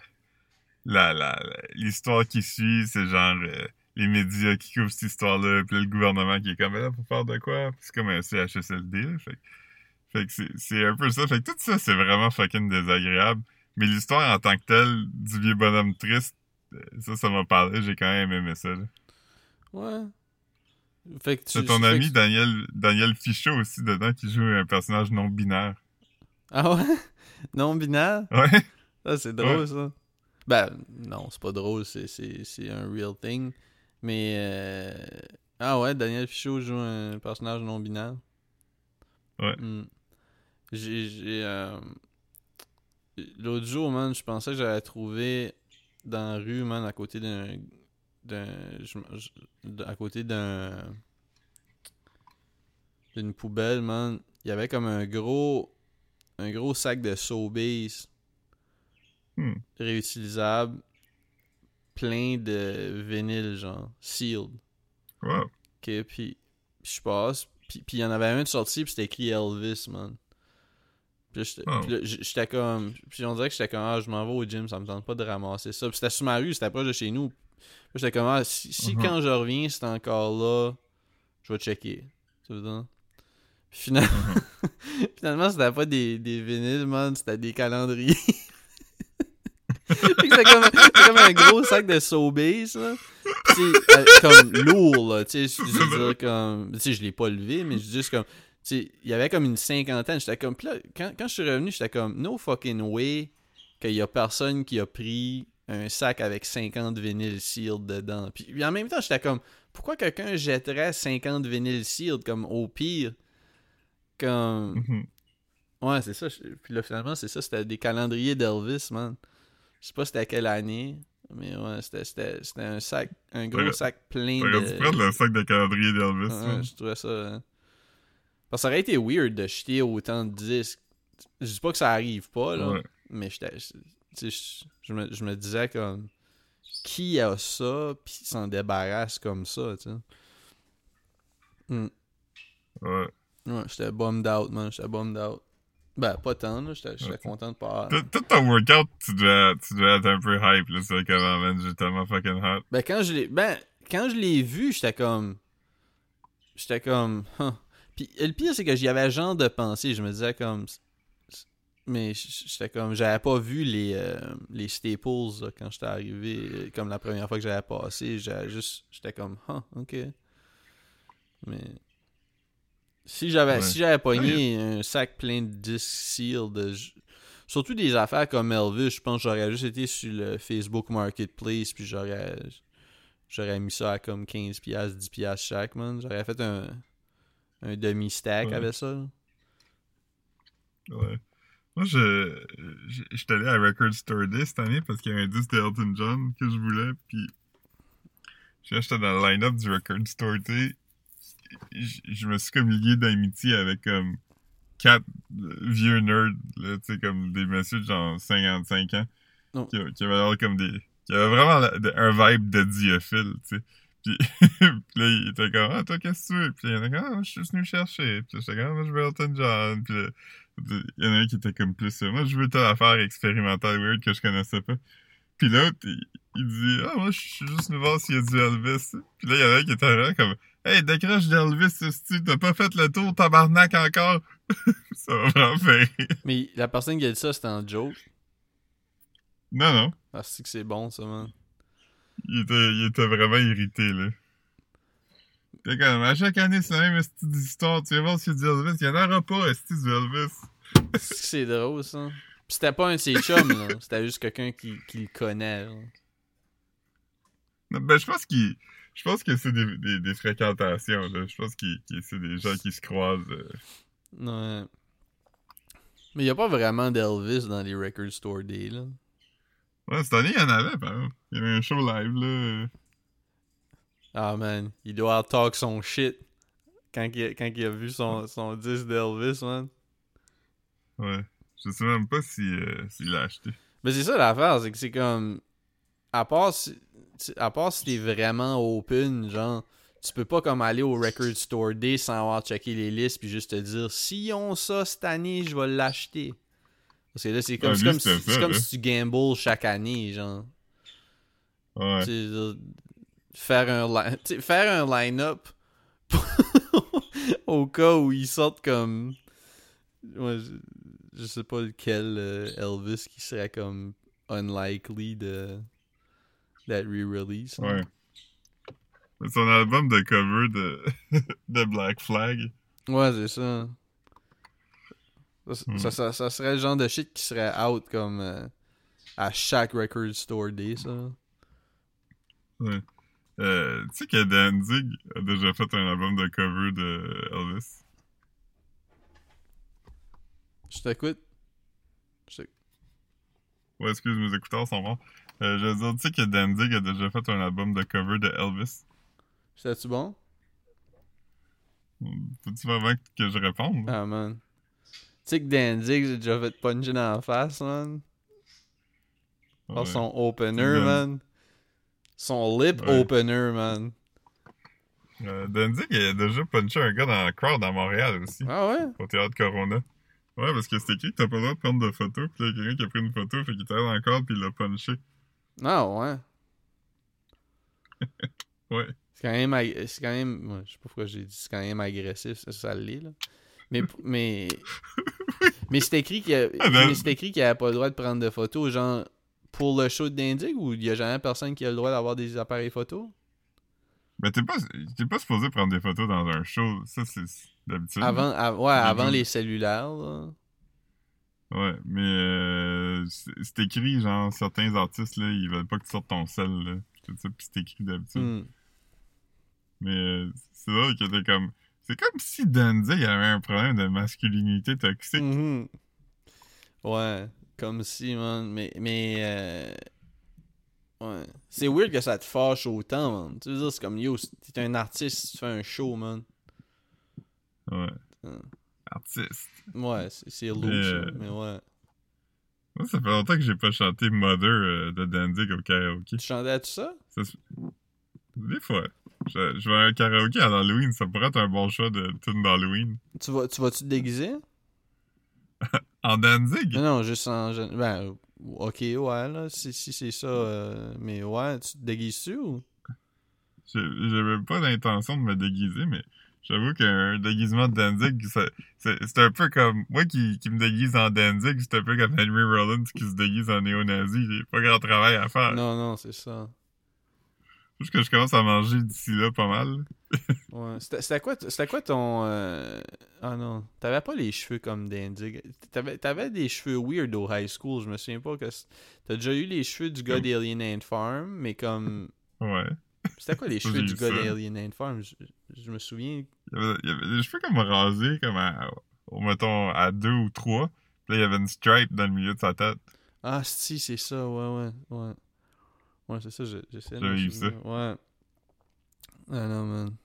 la, la, la- l'histoire qui suit, c'est genre. euh, les médias qui couvrent cette histoire-là, puis là, le gouvernement qui est comme, Mais là, pour faire de quoi? Puis c'est comme un CHSLD, là. Fait, que- fait que c'est, c'est un peu ça. Fait que tout ça, c'est vraiment fucking désagréable. Mais l'histoire en tant que telle, du vieux bonhomme triste, euh, ça, ça m'a parlé. J'ai quand même aimé ça, là. Ouais. Fait que tu. C'est ton fait ami que- Daniel, Daniel Fichot aussi dedans qui joue un personnage non binaire. Ah ouais? Non binaire? Ouais. Ça, c'est drôle, ça. Ben, non, c'est pas drôle, c'est, c'est, c'est un real thing. Mais. euh, Ah ouais, Daniel Fichot joue un personnage non binaire. Ouais. Hmm. J'ai. j'ai euh, L'autre jour, man, je pensais que j'allais trouver dans la rue, man, à côté d'un. à côté d'un. d'une poubelle, man. Il y avait comme un gros. un gros sac de Sobeys Hmm. réutilisable, plein de vinyle, genre, sealed. Wow. Ok, puis, je passe, puis il y en avait un de sorti, puis c'était écrit Elvis, man. Puis là, j'étais Oh. comme. Puis on dirait que j'étais comme, ah, je m'en vais au gym, ça me tente pas de ramasser ça. Puis c'était sur ma rue, c'était proche de chez nous. J'étais comme, ah, si, si Mhm. quand je reviens, c'est encore là, je vais checker. Tu veux dire? Puis finalement, finalement c'était pas des, des vinyles, man, c'était des calendriers. C'était comme, comme un gros sac de Sobeys, là. Tu sais, euh, comme lourd, là. Tu sais, je veux dire, comme. Tu sais, je l'ai pas levé, mais je dis juste comme. Il y avait comme une cinquantaine. J'étais comme, puis là, quand, quand je suis revenu, j'étais comme, no fucking way qu'il y a personne qui a pris un sac avec 50 vinyles sealed dedans. Puis, puis en même temps, j'étais comme, pourquoi quelqu'un jetterait 50 vinyles sealed comme au pire? Comme. Mhm. Ouais, c'est ça. Puis là, finalement, c'est ça. C'était des calendriers d'Elvis, man. Je sais pas c'était à quelle année. Mais ouais, c'était, c'était, c'était un sac, un gros sac plein de. prendre le sac de calendrier d'Elvis. Ouais, je trouvais ça. Parce que ça aurait été weird de jeter autant de disques. Je dis pas que ça arrive pas, là. Ouais. Mais j'étais. Je, je me, je me disais comme. Qui a ça, puis s'en débarrasse comme ça, tu sais. Hmm. Ouais. Ouais, j'étais bummed out, man. J'étais bummed out. Ben, pas tant, là. J'étais j'étais Ouais. content de pas. Tout, ton workout, tu devais, tu devais être un peu hype, là. C'est comme, ah, man, j'ai tellement fucking hot. Ben, quand je l'ai. Ben, quand je l'ai vu, j'étais comme. J'étais comme. Huh. Puis le pire, c'est que j'y avais genre de pensée. Je me disais comme. Mais j'étais comme. J'avais pas vu les, euh, les staples là, quand j'étais arrivé. euh, Comme la première fois que j'avais passé. J'avais juste. J'étais comme. Huh, ok. Mais. Si j'avais Ouais. si j'avais pogné un sac plein de disques sealed, euh, je- surtout des affaires comme Elvis, je pense que j'aurais juste été sur le Facebook Marketplace puis j'aurais j'aurais mis ça à comme 15 piastres, 10 piastres chaque, man. J'aurais fait un, un demi-stack Ouais. avec ça. Ouais. Moi, je, je- j'étais allé à Record Store Day cette année parce qu'il y avait un disque de Elton John que je voulais, puis j'ai acheté dans le line-up du Record Store Day. Je, je me suis comme lié d'amitié avec comme quatre vieux nerds, tu sais, comme des messieurs de genre 55 ans, Non. qui, qui avaient comme des... qui avaient vraiment un vibe de diophile, tu sais. Puis, puis là, il était comme, ah, toi, qu'est-ce que tu veux? Puis il était comme, ah, je suis venu chercher. Puis j'étais comme, ah, moi, je veux Elton John. Puis là, il y en a un qui était comme plus, moi, je veux telle affaire expérimentale weird que je connaissais pas. Puis l'autre, il, il dit, ah, moi, je suis juste venu voir s'il y a du Elvis. Puis là, il y en a un qui était vraiment comme, hey, décroche d'Elvis, si t'as pas fait le tour, tabarnak encore. ça m'a vraiment fait rire. Mais la personne qui a dit ça, c'était en joke? Non, non. Ah, c'est que c'est bon, ça, man. Il était, il était vraiment irrité, là. Fait comme, à chaque année, c'est la même style d'histoire. Tu vas voir a du Elvis. Il y en aura pas, style du Elvis. C'est c'est drôle, ça. Puis c'était pas un de ses chums, là. C'était juste quelqu'un qui, qui le connaît, là. Non, Ben, je pense qu'il, je pense que c'est des, des, des fréquentations, là. Je pense que c'est des gens qui se croisent. euh. Ouais. Mais y a pas vraiment d'Elvis dans les Record Store Day, là. Ouais, cette année, il y en avait, par exemple. Il y avait un show live, là. Ah, man. Il doit talk son shit quand il a, quand il a vu son, son disque d'Elvis, man. Ouais. Je sais même pas si, euh, s'il l'a acheté. Mais c'est ça l'affaire, c'est que c'est comme. À part si. À part si t'es vraiment open, genre. Tu peux pas comme aller au Record Store Day sans avoir checké les listes puis juste te dire s'ils ont ça cette année, je vais l'acheter. Parce que là, c'est comme, Ah, comme, si, ça, comme si tu gambles chaque année, genre. Ouais. Faire un li- faire un line-up au cas où ils sortent comme ouais, je, je sais pas lequel euh, Elvis qui serait comme unlikely de that re-release. hein. Ouais. C'est Son album de cover de, de Black Flag. Ouais, c'est ça. Ça, Hmm. ça, ça- ça serait le genre de shit qui serait out comme euh, à chaque record store day, ça. Ouais. Euh, tu sais que Danzig a déjà fait un album de cover de Elvis. Je t'écoute. Je Ouais, excuse, mes écouteurs sont bons. Euh, je veux dire, tu sais que Danzig a déjà fait un album de cover de Elvis? C'était-tu bon? Peux-tu vraiment que je réponde? Ah, man. Tu sais que Danzig, j'ai déjà fait puncher dans la face, man. Par Ouais. son opener, man. Son lip Ouais. opener, man. Euh, Danzig a déjà punché un gars dans la crowd à Montréal aussi, Ah ouais? au théâtre Corona. Ouais, parce que c'était écrit que t'as pas le droit de prendre de photos, pis là, il y a quelqu'un qui a pris une photo, fait qu'il était dans le crowd pis il l'a punché. Ah ouais. Ouais. C'est quand même. ag- C'est quand même. ouais, je sais pas pourquoi j'ai dit c'est quand même agressif, ça, ça l'est, là. Mais. Mais. mais c'est écrit qu'il y a- Ah, ben- mais c'est écrit qu'il avait pas le droit de prendre de photos, genre. Pour le show d'Indig ou il y a jamais personne qui a le droit d'avoir des appareils photos? Mais t'es pas, t'es pas supposé prendre des photos dans un show. Ça, c'est, d'habitude. Avant, av- ouais, avant les cellulaires, là. Ouais, mais euh, c'est c'est écrit, genre, certains artistes, là, ils veulent pas que tu sortes ton sel, là. Tout ça, pis c'est écrit d'habitude. Hmm. Mais euh, c'est drôle que t'es comme... C'est comme si Danzig avait un problème de masculinité toxique. Mhm. Ouais, comme si, man. Mais, mais euh, ouais. C'est weird que ça te fâche autant, man. Tu veux dire, c'est comme, yo, t'es un artiste, tu fais un show, man. Ouais. Artiste. Ouais, c'est lourd, euh, Mais ouais. Moi, ça fait longtemps que j'ai pas chanté Mother euh, de Danzig au karaoké. Tu chantais à tout ça? Des fois. Je, je vais à un karaoké à Halloween, ça pourrait être un bon choix de tune d'Halloween. Tu vas- tu vas-tu te déguiser? En Danzig? Non, non, juste en. Ben, ok, ouais, là, si, si c'est ça. euh, mais ouais, tu te déguises-tu ou? Même pas l'intention de me déguiser, mais j'avoue qu'un déguisement de Danzig, c'est un peu comme... Moi qui, qui me déguise en Danzig, c'est un peu comme Henry Rollins qui se déguise en néo-nazi. J'ai pas grand travail à faire. Non, non, c'est ça. Juste que je commence à manger d'ici là pas mal. Ouais. C'était quoi, quoi ton. euh, Ah non. T'avais pas les cheveux comme Danzig. T'avais, des cheveux weird au high school. Je me souviens pas que. T'as déjà eu les cheveux du gars d'Alien Ant Farm, mais comme. Ouais. C'était quoi les cheveux du gars d'Alien Ant Farm? Je, je me souviens. Il y avait, il y avait des cheveux comme rasés, comme à, au, mettons, à deux ou trois. Puis là, il y avait une stripe dans le milieu de sa tête. Ah, si, c'est ça, ouais, ouais, ouais. Ouais, c'est ça, je- j'essaie de souvenir. Ouais. Ah non, man.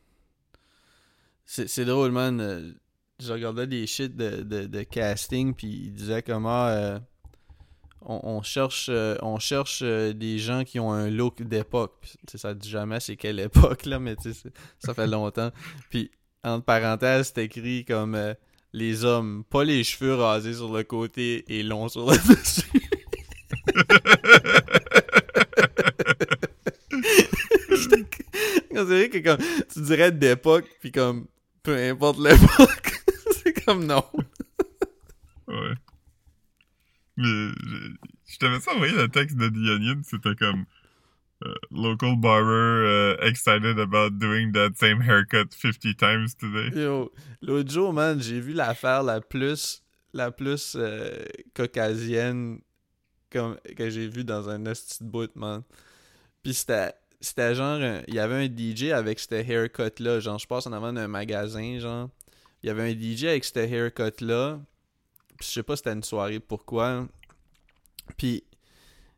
C'est drôle, man. euh, Je regardais des shit de, de, de casting, puis il disait comment euh, on, on cherche, euh, on cherche euh, des gens qui ont un look d'époque. Ça dit jamais c'est quelle époque, là, mais ça fait longtemps. Puis, entre parenthèses, c'est écrit comme les hommes, pas les cheveux rasés sur le côté et longs sur le dessus. Vrai que comme tu dirais d'époque puis comme peu importe l'époque, c'est comme non. Ouais. Mais je, je t'avais ça envoyé le texte de The Onion, c'était comme euh, Local barber euh, excited about doing that same haircut 50 times today. Yo, l'autre jour, man, j'ai vu l'affaire la plus la plus euh, caucasienne comme que j'ai vue dans un esti de bout, man. Puis c'était c'était genre un- il y avait un DJ avec ce haircut là, genre je passe en avant d'un magasin, genre. Il y avait un DJ avec ce haircut là. Puis je sais pas c'était une soirée pourquoi. Puis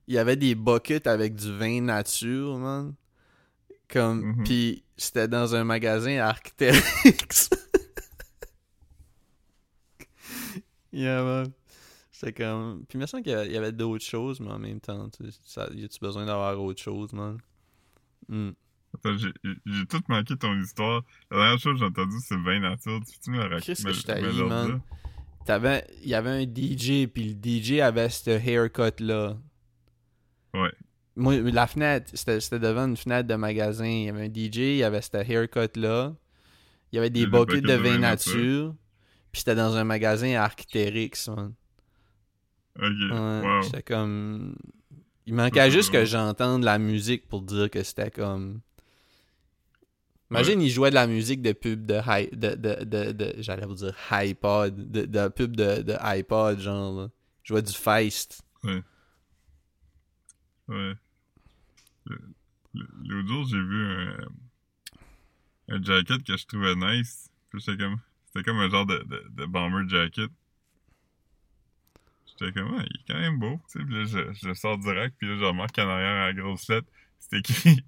il y avait des buckets avec du vin nature, man. Comme Mhm. puis c'était dans un magasin Arcteryx. yeah, man. C'était comme puis il me semble qu'il y avait, il y avait d'autres choses mais en même temps, tu sais, ça y a-tu besoin d'avoir autre chose, man? Hmm. Attends, j'ai tout manqué ton histoire. La dernière chose que j'ai entendue, c'est vin nature. Tu me la raconter? Qu'est-ce que je t'haïs, man? T'avais, il y avait un DJ, puis le DJ avait ce haircut-là. Ouais. Moi, la fenêtre, c'était devant une fenêtre de magasin. Il y avait un DJ, il y avait ce haircut-là. Il y avait des buckets de de vin nature. Puis c'était dans un magasin Arcteryx, man. Ok, Ouais, wow. J'étais comme... Il manquait juste que drôle. j'entende la musique pour dire que c'était comme... Imagine, il jouait de la musique de pub de... hi- de, de, de, de- J'allais vous dire iPod. De, de pub de, iPod, genre, là. Il jouait du Feist. Ouais. Le- L'autre jour, j'ai vu un, un jacket que je trouvais nice. J'étais comme, c'était comme un genre de, de, de bomber jacket. J'étais comme, ah, il est quand même beau. Tu sais, puis là, je, je sors direct, puis là, je remarque qu'en arrière, à la grosse lettre, c'était écrit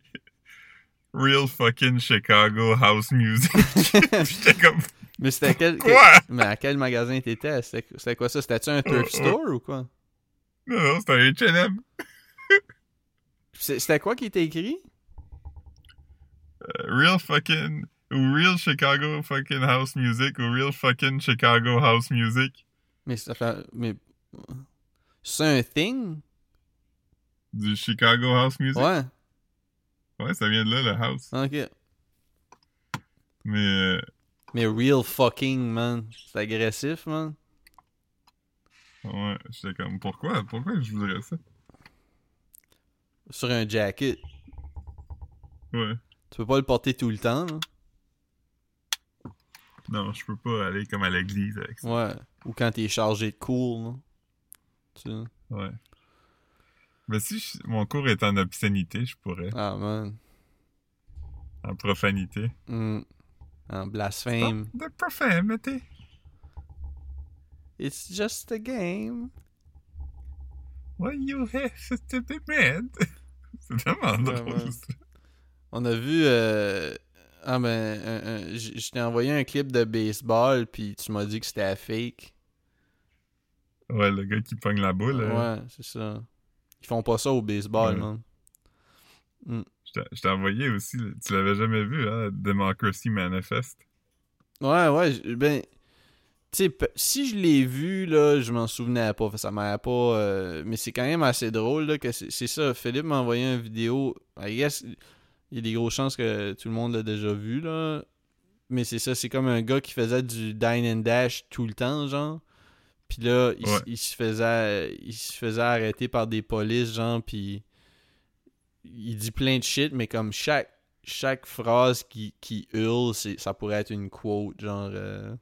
Real fucking Chicago House Music. j'étais comme, Mais c'était quel... quoi? Mais à quel magasin t'étais? C'était quoi ça? C'était-tu un thrift Oh, oh. store ou quoi? Non, non, c'était un H&M. C'était quoi qui était écrit? Euh, Real fucking, ou Real Chicago fucking House Music, ou Real fucking Chicago House Music. Mais ça fait... Mais... C'est un thing? Du Chicago House Music? Ouais. Ouais, ça vient de là, le house. Ok. Mais, euh, Mais real fucking, man. C'est agressif, man. ouais, j'étais comme, pourquoi? Pourquoi je voudrais ça? Sur un jacket. Ouais. Tu peux pas le porter tout le temps, là. Non, je peux pas aller comme à l'église avec ça. Ouais. Ou quand t'es chargé de cours. Ouais. Mais si je- mon cours est en obscénité, je pourrais. Ah, man. En profanité. Hmm. En blasphème. De profanité. It's just a game. Why you have to be mad? C'est Ouais, drôle, ça. On a vu. euh, Ah, ben. un- Je t'ai envoyé un clip de baseball, puis tu m'as dit que c'était fake. Ouais, le gars qui pogne la boule. euh, Ouais, c'est ça. Ils font pas ça au baseball, Ouais. man. Je t'ai- je t'ai envoyé aussi. Tu l'avais jamais vu, hein? Democracy Manifest? Ouais, ouais, ben, tu sais, si je l'ai vu, là, je m'en souvenais pas, ça m'a pas, euh, mais c'est quand même assez drôle, là, que c'est c'est ça, Philippe m'a envoyé une vidéo, I guess, il y a des grosses chances que tout le monde l'a déjà vu, là, mais c'est ça, c'est comme un gars qui faisait du dine and dash tout le temps, genre, puis là, il, s- Ouais. il se faisait, il se faisait arrêter par des polices, genre, puis il dit plein de shit, mais comme chaque chaque phrase qui, qui hurle, ça pourrait être une quote, genre... euh,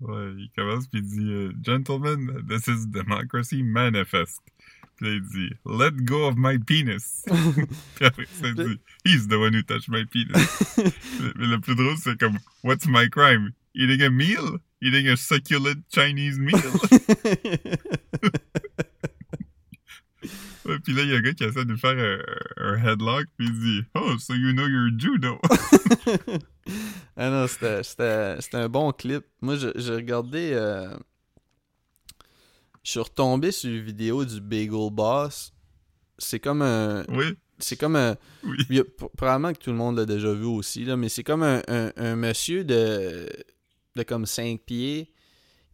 Ouais, il commence puis il dit euh, Gentlemen, this is Democracy Manifest. Puis là, il dit Let go of my penis. puis après ça, il dit He's the one who touched my penis. mais, mais le plus drôle, c'est comme What's my crime? Eating a meal? Eating a succulent Chinese meal? Ouais, puis là, il y a un gars qui essaie de faire un, un headlock, puis il dit Oh, so you know your judo. ah non, c'était, un bon clip. Moi, je- j'ai regardé... euh, Je suis retombé sur une vidéo du Bagel Boss. C'est comme un... oui, C'est comme un... oui. A- probablement que tout le monde l'a déjà vu aussi, là, mais c'est comme un, un- un monsieur de, de comme 5 pieds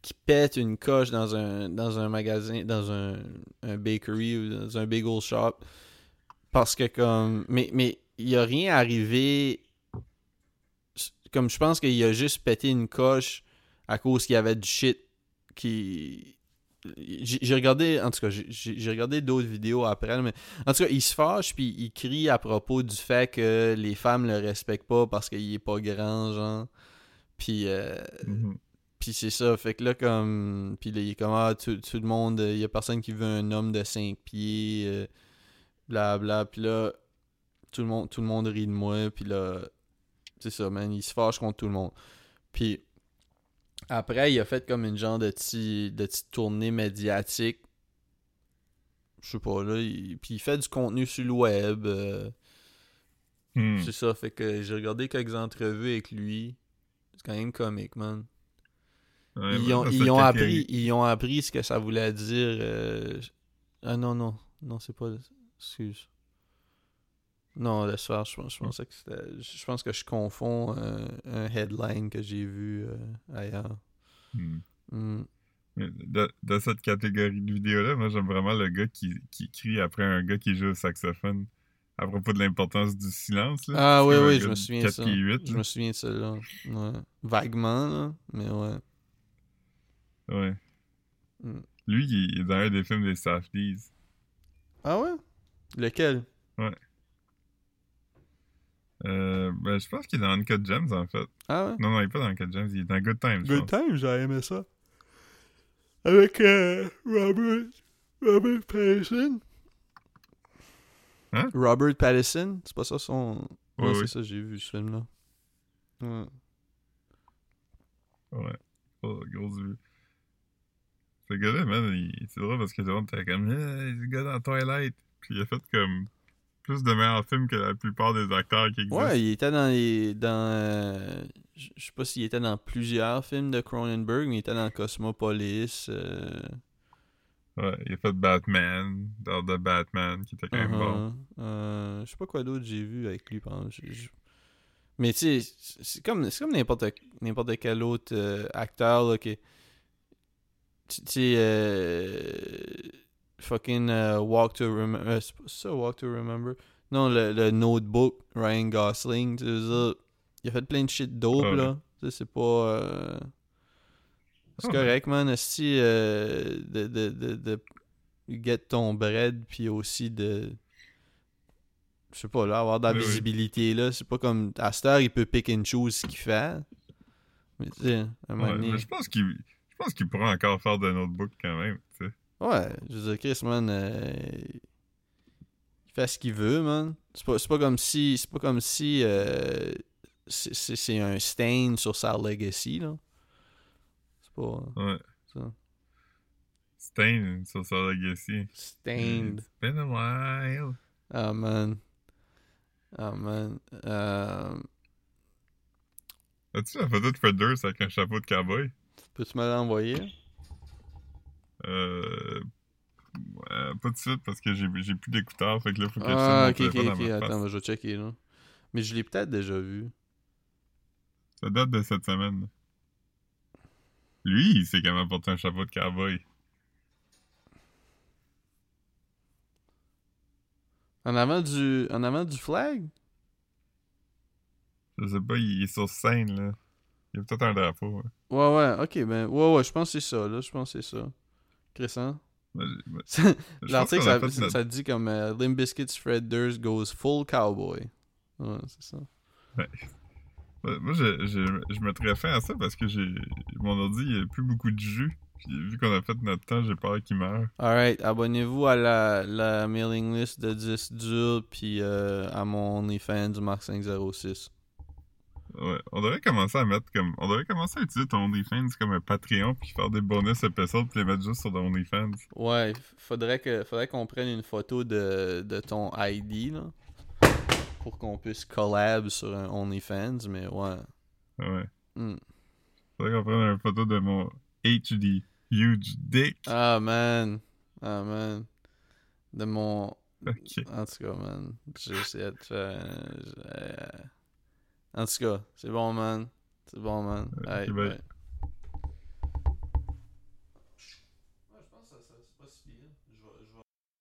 qui pète une coche dans un, dans un magasin, dans un, un bakery ou dans un bagel shop. Parce que comme... Mais, mais il n'y a rien arrivé... Comme je pense qu'il a juste pété une coche à cause qu'il y avait du shit qui... J'ai regardé, en tout cas, j'ai- regardé d'autres vidéos après, mais en tout cas, il se fâche puis il crie à propos du fait que les femmes le respectent pas parce qu'il est pas grand, genre. Puis, euh, Mhm. puis c'est ça, fait que là, comme. Puis là, il est comme, ah, tout, tout le monde, il y a personne qui veut un homme de 5 pieds, euh, bla bla. Puis là, tout le, monde, tout le monde rit de moi, puis là, c'est ça, man, il se fâche contre tout le monde. Puis après, il a fait comme une genre de petit, de petite tournée médiatique. Je sais pas, là. il- puis il fait du contenu sur le web. euh, Hmm. C'est ça, fait que j'ai regardé quelques entrevues avec lui. Quand même comique, man. Ouais, ils, ont, ils, ont appris, ils ont appris ce que ça voulait dire. euh, Ah non, non. Non, c'est pas. Excuse. Non, laisse faire. Je, pense- je pensais que c'était. Je pense que je confonds euh, un headline que j'ai vu euh, ailleurs. Hmm. Hmm. De cette catégorie de vidéos-là, moi j'aime vraiment le gars qui, qui crie après un gars qui joue au saxophone à propos de l'importance du silence. Là. Ah oui, oui, je me de souviens de 4 ça. pieds 8, Je là. me souviens de ça, là. Ouais. Vaguement, là. Mais ouais. Ouais. Hmm. Lui, il est dans un des films des Safdies. Ah ouais? Lequel? Euh, ben, je pense qu'il est dans Uncut Gems, en fait. Ah ouais? Non, non, il est pas dans Uncut Gems, il est dans Good Times. Good pense. Time, j'ai aimé ça. Avec euh, Robert, Robert Pattinson. Hein? Robert Pattinson, c'est pas ça son... Oui, Ouais, oui. c'est ça, j'ai vu ce film-là. Ouais. Ouais. Oh, grosse vue. Ce gars-là, man, c'est drôle parce que tout le monde était comme, eh, le gars dans Twilight. Puis il a fait comme plus de meilleurs films que la plupart des acteurs qui existent. Ouais, il était dans les... Dans... euh, je je sais pas s'il était dans plusieurs films de Cronenberg, mais il était dans Cosmopolis. euh, Ouais, il a fait Batman, dans The Batman, qui était quand même bon. uh-huh, euh, je sais pas quoi d'autre j'ai vu avec lui. par exemple. Je- je- Mais tu sais, c'est- comme, c'est comme n'importe, n'importe quel autre euh, acteur là, qui. Tu sais, euh, fucking euh, Walk to Remember. c'est pas ça, Walk to Remember? Non, le, le Notebook, Ryan Gosling, tu sais, il a fait plein de shit dope, là. Tu sais, c'est pas. C'est correct, man. Si euh, de, de, de, de get ton bread, puis aussi de. Je sais pas, là, avoir de la Oui, oui. visibilité, là. C'est pas comme. À cette heure, il peut pick and choose ce qu'il fait. Mais tu sais, un moment donné- je pense qu'il je pense qu'il pourra encore faire de notebook quand même, tu sais. Ouais, je veux dire, Chris, man, euh, il fait ce qu'il veut, man. C'est pas, pas comme si, c'est pas comme si euh, c'est un stain sur sa legacy, là. Pas Ouais. ça. Stain sur sa legacy. Stained. It's been a while. Ah, man. Ah, man. Euh, As-tu la photo de Fred Durst avec un chapeau de cowboy? Peux-tu me l'envoyer? Euh... ouais, pas de suite parce que j'ai plus d'écouteurs, fait que là, faut que Ah, je ok, ok, ok. Attends, je vais checker, là. Mais je l'ai peut-être déjà vu. Ça date de cette semaine. Lui, il sait comment porter un chapeau de cowboy. En avant du, en avant du flag? Je sais pas, il est sur scène, là. Il y a peut-être un drapeau. hein. Ouais, ouais, ok, ben, ouais, ouais, je pense que c'est ça, là. Je pense que c'est ça. Crescent? Pense L'article, notre- ça dit comme euh, Limp Bizkit's Fred Durst goes full cowboy. Ouais, c'est ça. Ouais, Moi, je, je, je mettrais fin à ça parce que j'ai mon ordi, il n'y a plus beaucoup de jus. Puis vu qu'on a fait notre temps, j'ai peur qu'il meure. Alright, abonnez-vous à la, la mailing list de 10 durs, puis euh, à mon OnlyFans du Mark 506. Ouais, on devrait commencer à mettre comme. On devrait commencer à utiliser ton OnlyFans comme un Patreon puis faire des bonus épisodes puis les mettre juste sur ton OnlyFans. Ouais, faudrait que faudrait qu'on prenne une photo de, de ton ID, là. Pour qu'on puisse collab sur un OnlyFans, mais ouais. Ouais. Hmm. Faudrait qu'on prenne une photo de mon HD huge dick. Ah, man. Ah, man. De mon... Ok. En tout cas, man. J'essaie de faire... euh, En tout cas, c'est bon, man. C'est bon, man. Bye. bye.